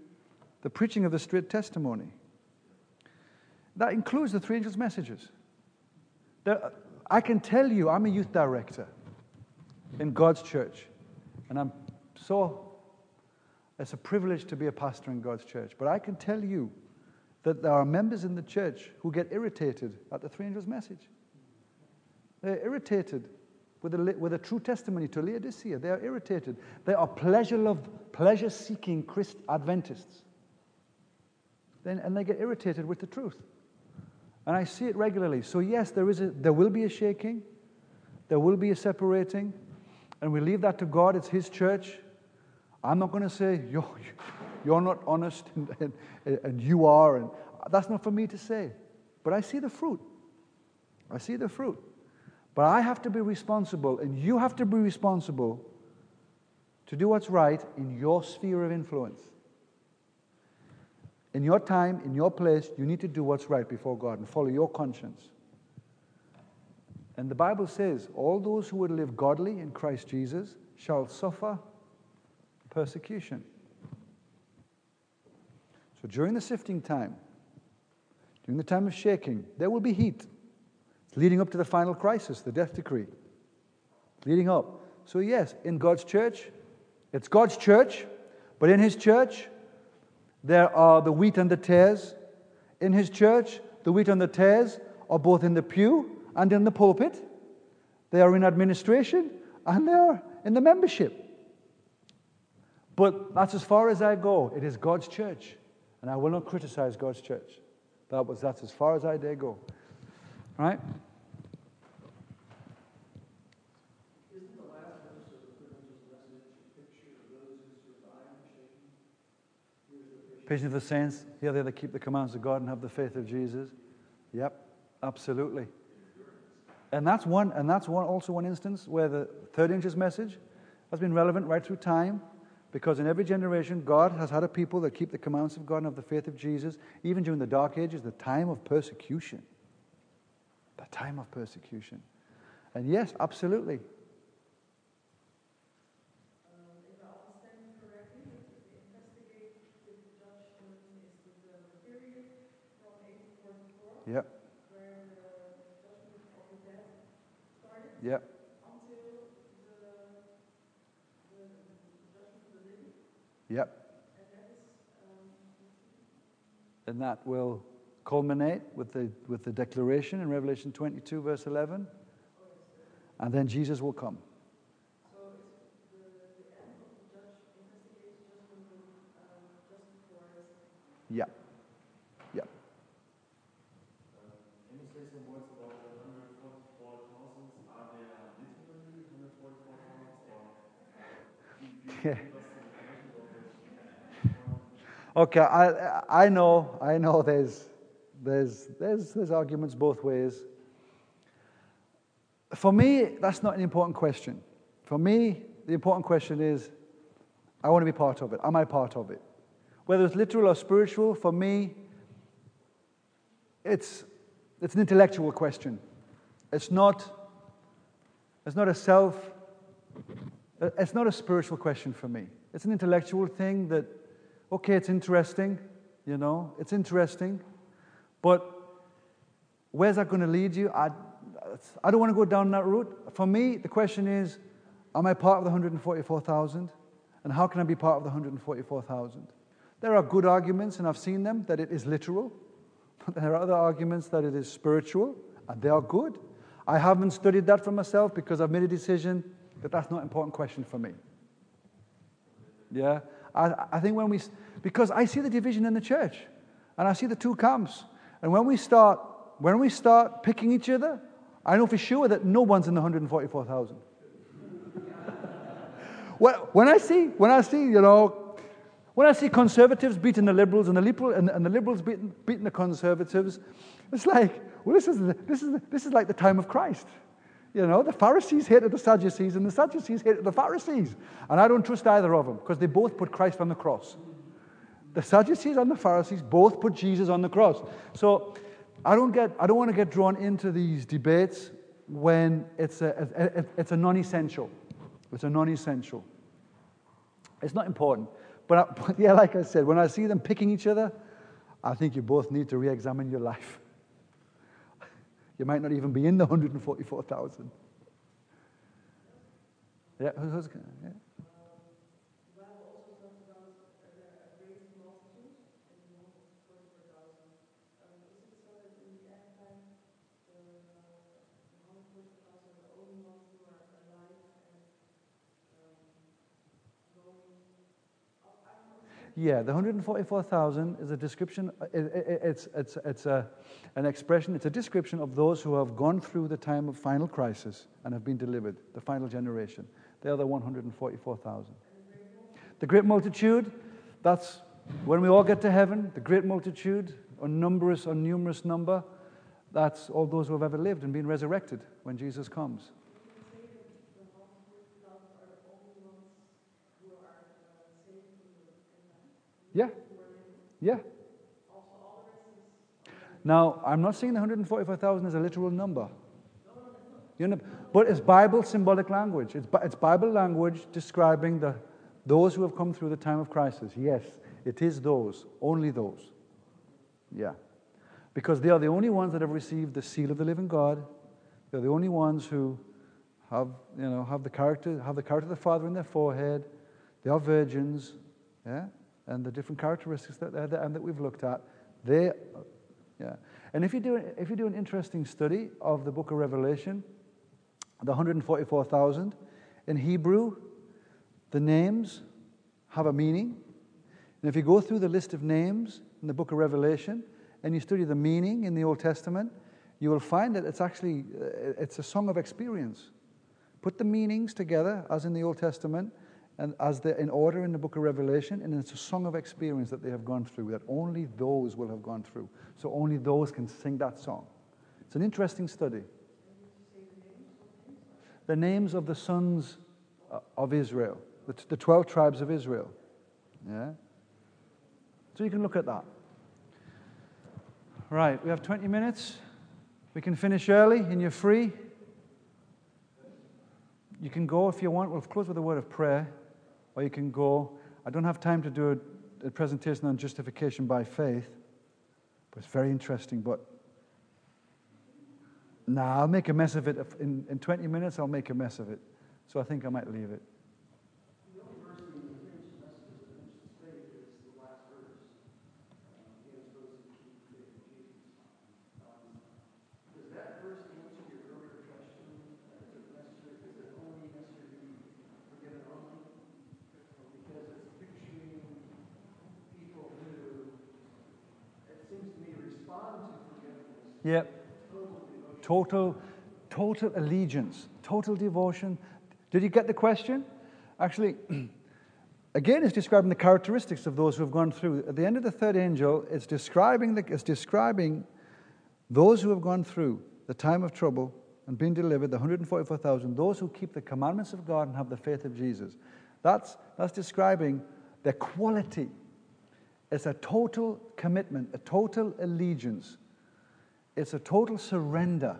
the preaching of the straight testimony. That includes the three angels' messages. There, I can tell you, I'm a youth director in God's church, and I'm so, it's a privilege to be a pastor in God's church. But I can tell you that there are members in the church who get irritated at the three angels' message. They're irritated with a, with a true testimony to Laodicea. They are irritated. They are pleasure loved, pleasure seeking Christ Adventists. Then, and they get irritated with the truth. And I see it regularly. So, yes, there, is a, there will be a shaking, there will be a separating, and we leave that to God. It's His church. I'm not going to say, you're, [laughs] you're not honest and, and, and you are. And that's not for me to say. But I see the fruit. I see the fruit. But I have to be responsible, and you have to be responsible to do what's right in your sphere of influence. In your time, in your place, you need to do what's right before God and follow your conscience. And the Bible says, all those who would live godly in Christ Jesus shall suffer persecution. So during the sifting time, during the time of shaking, there will be heat. It's leading up to the final crisis, the death decree. Leading up. So, yes, in God's church, it's God's church, but in His church, there are the wheat and the tares. In his church, the wheat and the tares are both in the pew and in the pulpit. They are in administration and they are in the membership. But that's as far as I go. It is God's church. And I will not criticize God's church. That was, that's as far as I dare go. Right? Vision of the saints, here they that keep the commands of God and have the faith of Jesus. Yep, absolutely. And that's one, and that's one also one instance where the third angels message has been relevant right through time, because in every generation God has had a people that keep the commands of God and have the faith of Jesus, even during the dark ages, the time of persecution. The time of persecution. And yes, absolutely. Um, yep. Yep. Yep. And that will culminate with the, with the declaration in Revelation 22, verse 11. And then Jesus will come. Yeah. Okay, I, I know, I know there's, there's, there's, there's arguments both ways. For me, that's not an important question. For me, the important question is I want to be part of it. Am I part of it? Whether it's literal or spiritual, for me, it's, it's an intellectual question. It's not, it's not a self it's not a spiritual question for me. It's an intellectual thing that, okay, it's interesting, you know, it's interesting, but where's that going to lead you? I, I don't want to go down that route. For me, the question is, am I part of the 144,000? And how can I be part of the 144,000? There are good arguments, and I've seen them, that it is literal. But [laughs] there are other arguments that it is spiritual, and they are good. I haven't studied that for myself because I've made a decision that that's not an important question for me. Yeah? I, I think when we, because I see the division in the church and I see the two camps. And when we start, when we start picking each other, I know for sure that no one's in the 144,000. [laughs] when I see, when I see, you know, when I see conservatives beating the liberals and the, liberal, and, and the liberals beating, beating the conservatives, it's like, well, this is, this, is, this is like the time of Christ. You know, the Pharisees hated the Sadducees, and the Sadducees hated the Pharisees. And I don't trust either of them because they both put Christ on the cross. The Sadducees and the Pharisees both put Jesus on the cross. So I don't, get, I don't want to get drawn into these debates when it's a, it's a non essential. It's a non essential. It's not important. But, I, but [laughs] yeah, like I said, when I see them picking each other, I think you both need to re examine your life. You might not even be in the 144,000. Yeah, who- who's, yeah. Yeah, the 144,000 is a description, uh, it, it's, it's, it's a, an expression, it's a description of those who have gone through the time of final crisis and have been delivered, the final generation. They are the 144,000. The great multitude, that's when we all get to heaven, the great multitude, numerous, or numerous number, that's all those who have ever lived and been resurrected when Jesus comes. Yeah. Yeah. Now, I'm not saying the 145,000 is a literal number. You know, but it's Bible symbolic language. It's, it's Bible language describing the, those who have come through the time of crisis. Yes, it is those, only those. Yeah. Because they are the only ones that have received the seal of the living God. They're the only ones who have, you know, have the character, have the character of the Father in their forehead. They are virgins. Yeah and the different characteristics that, that, that we've looked at, they, yeah. And if you, do, if you do an interesting study of the book of Revelation, the 144,000, in Hebrew, the names have a meaning. And if you go through the list of names in the book of Revelation and you study the meaning in the Old Testament, you will find that it's actually uh, it's a song of experience. Put the meanings together as in the Old Testament and as they're in order in the book of Revelation, and it's a song of experience that they have gone through, that only those will have gone through. So only those can sing that song. It's an interesting study. The names of the sons uh, of Israel, the, the 12 tribes of Israel. Yeah? So you can look at that. Right, we have 20 minutes. We can finish early, and you're free. You can go if you want. We'll close with a word of prayer or you can go. I don't have time to do a, a presentation on justification by faith, but it's very interesting. But nah, I'll make a mess of it. In, in 20 minutes, I'll make a mess of it. So I think I might leave it. Yep. Total, total allegiance, total devotion. Did you get the question? Actually, [clears throat] again, it's describing the characteristics of those who have gone through. At the end of the third angel, it's describing, the, it's describing those who have gone through the time of trouble and been delivered, the 144,000, those who keep the commandments of God and have the faith of Jesus. That's, that's describing their quality. It's a total commitment, a total allegiance it's a total surrender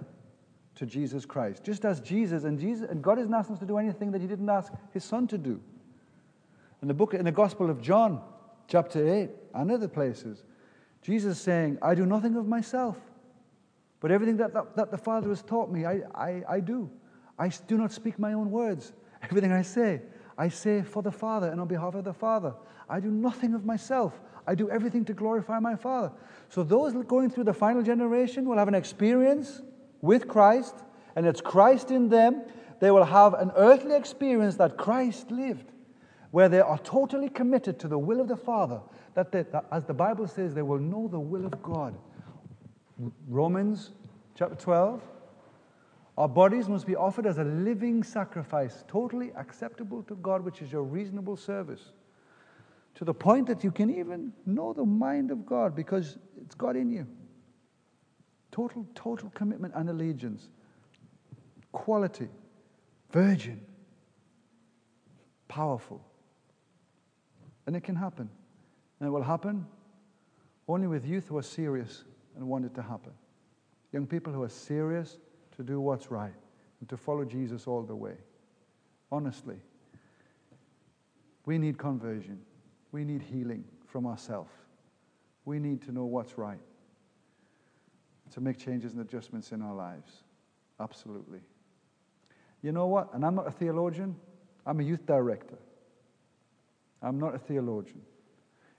to Jesus Christ. Just as Jesus and Jesus and God isn't asking us to do anything that He didn't ask His Son to do. In the book, in the Gospel of John, chapter 8, and other places, Jesus is saying, I do nothing of myself, but everything that, that, that the Father has taught me, I, I, I do. I do not speak my own words. Everything I say, I say for the Father and on behalf of the Father. I do nothing of myself. I do everything to glorify my Father. So those going through the final generation will have an experience with Christ, and it's Christ in them. They will have an earthly experience that Christ lived, where they are totally committed to the will of the Father. That, they, that as the Bible says, they will know the will of God. Romans chapter 12. Our bodies must be offered as a living sacrifice, totally acceptable to God, which is your reasonable service to the point that you can even know the mind of God because it's God in you. Total, total commitment and allegiance. Quality. Virgin. Powerful. And it can happen. And it will happen only with youth who are serious and want it to happen. Young people who are serious to do what's right and to follow Jesus all the way. Honestly, we need conversion. We need healing from ourselves. We need to know what's right to make changes and adjustments in our lives. Absolutely. You know what? And I'm not a theologian, I'm a youth director. I'm not a theologian.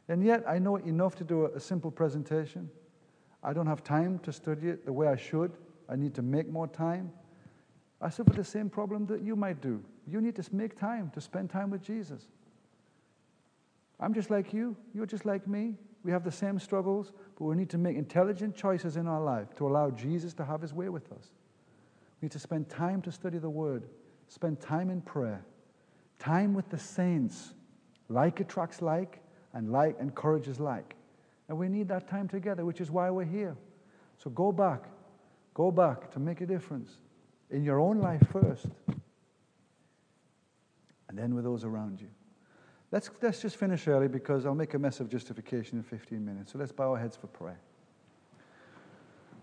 And yet, I know enough to do a, a simple presentation. I don't have time to study it the way I should. I need to make more time. I suffer the same problem that you might do. You need to make time to spend time with Jesus. I'm just like you. You're just like me. We have the same struggles, but we need to make intelligent choices in our life to allow Jesus to have his way with us. We need to spend time to study the Word, spend time in prayer, time with the saints. Like attracts like, and like encourages like. And we need that time together, which is why we're here. So go back, go back to make a difference in your own life first, and then with those around you. Let's, let's just finish early because I'll make a mess of justification in 15 minutes. So let's bow our heads for prayer.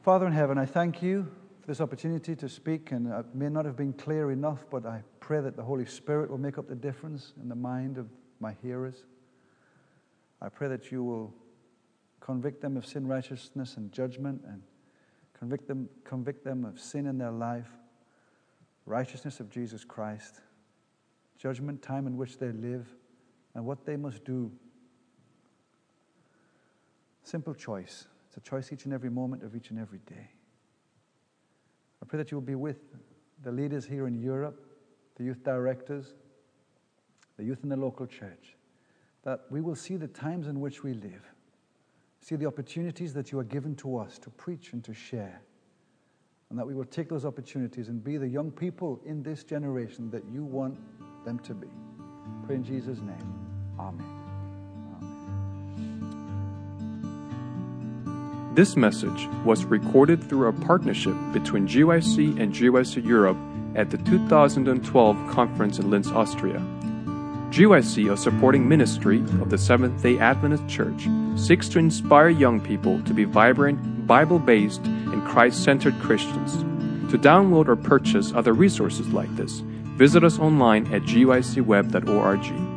Father in heaven, I thank you for this opportunity to speak, and it may not have been clear enough, but I pray that the Holy Spirit will make up the difference in the mind of my hearers. I pray that you will convict them of sin, righteousness, and judgment, and convict them, convict them of sin in their life, righteousness of Jesus Christ, judgment, time in which they live, and what they must do. Simple choice. It's a choice each and every moment of each and every day. I pray that you will be with the leaders here in Europe, the youth directors, the youth in the local church, that we will see the times in which we live, see the opportunities that you are given to us to preach and to share, and that we will take those opportunities and be the young people in this generation that you want them to be. Pray in Jesus' name. Amen. This message was recorded through a partnership between GYC and GYC Europe at the 2012 conference in Linz, Austria. GYC, a supporting ministry of the Seventh day Adventist Church, seeks to inspire young people to be vibrant, Bible based, and Christ centered Christians. To download or purchase other resources like this, visit us online at gycweb.org.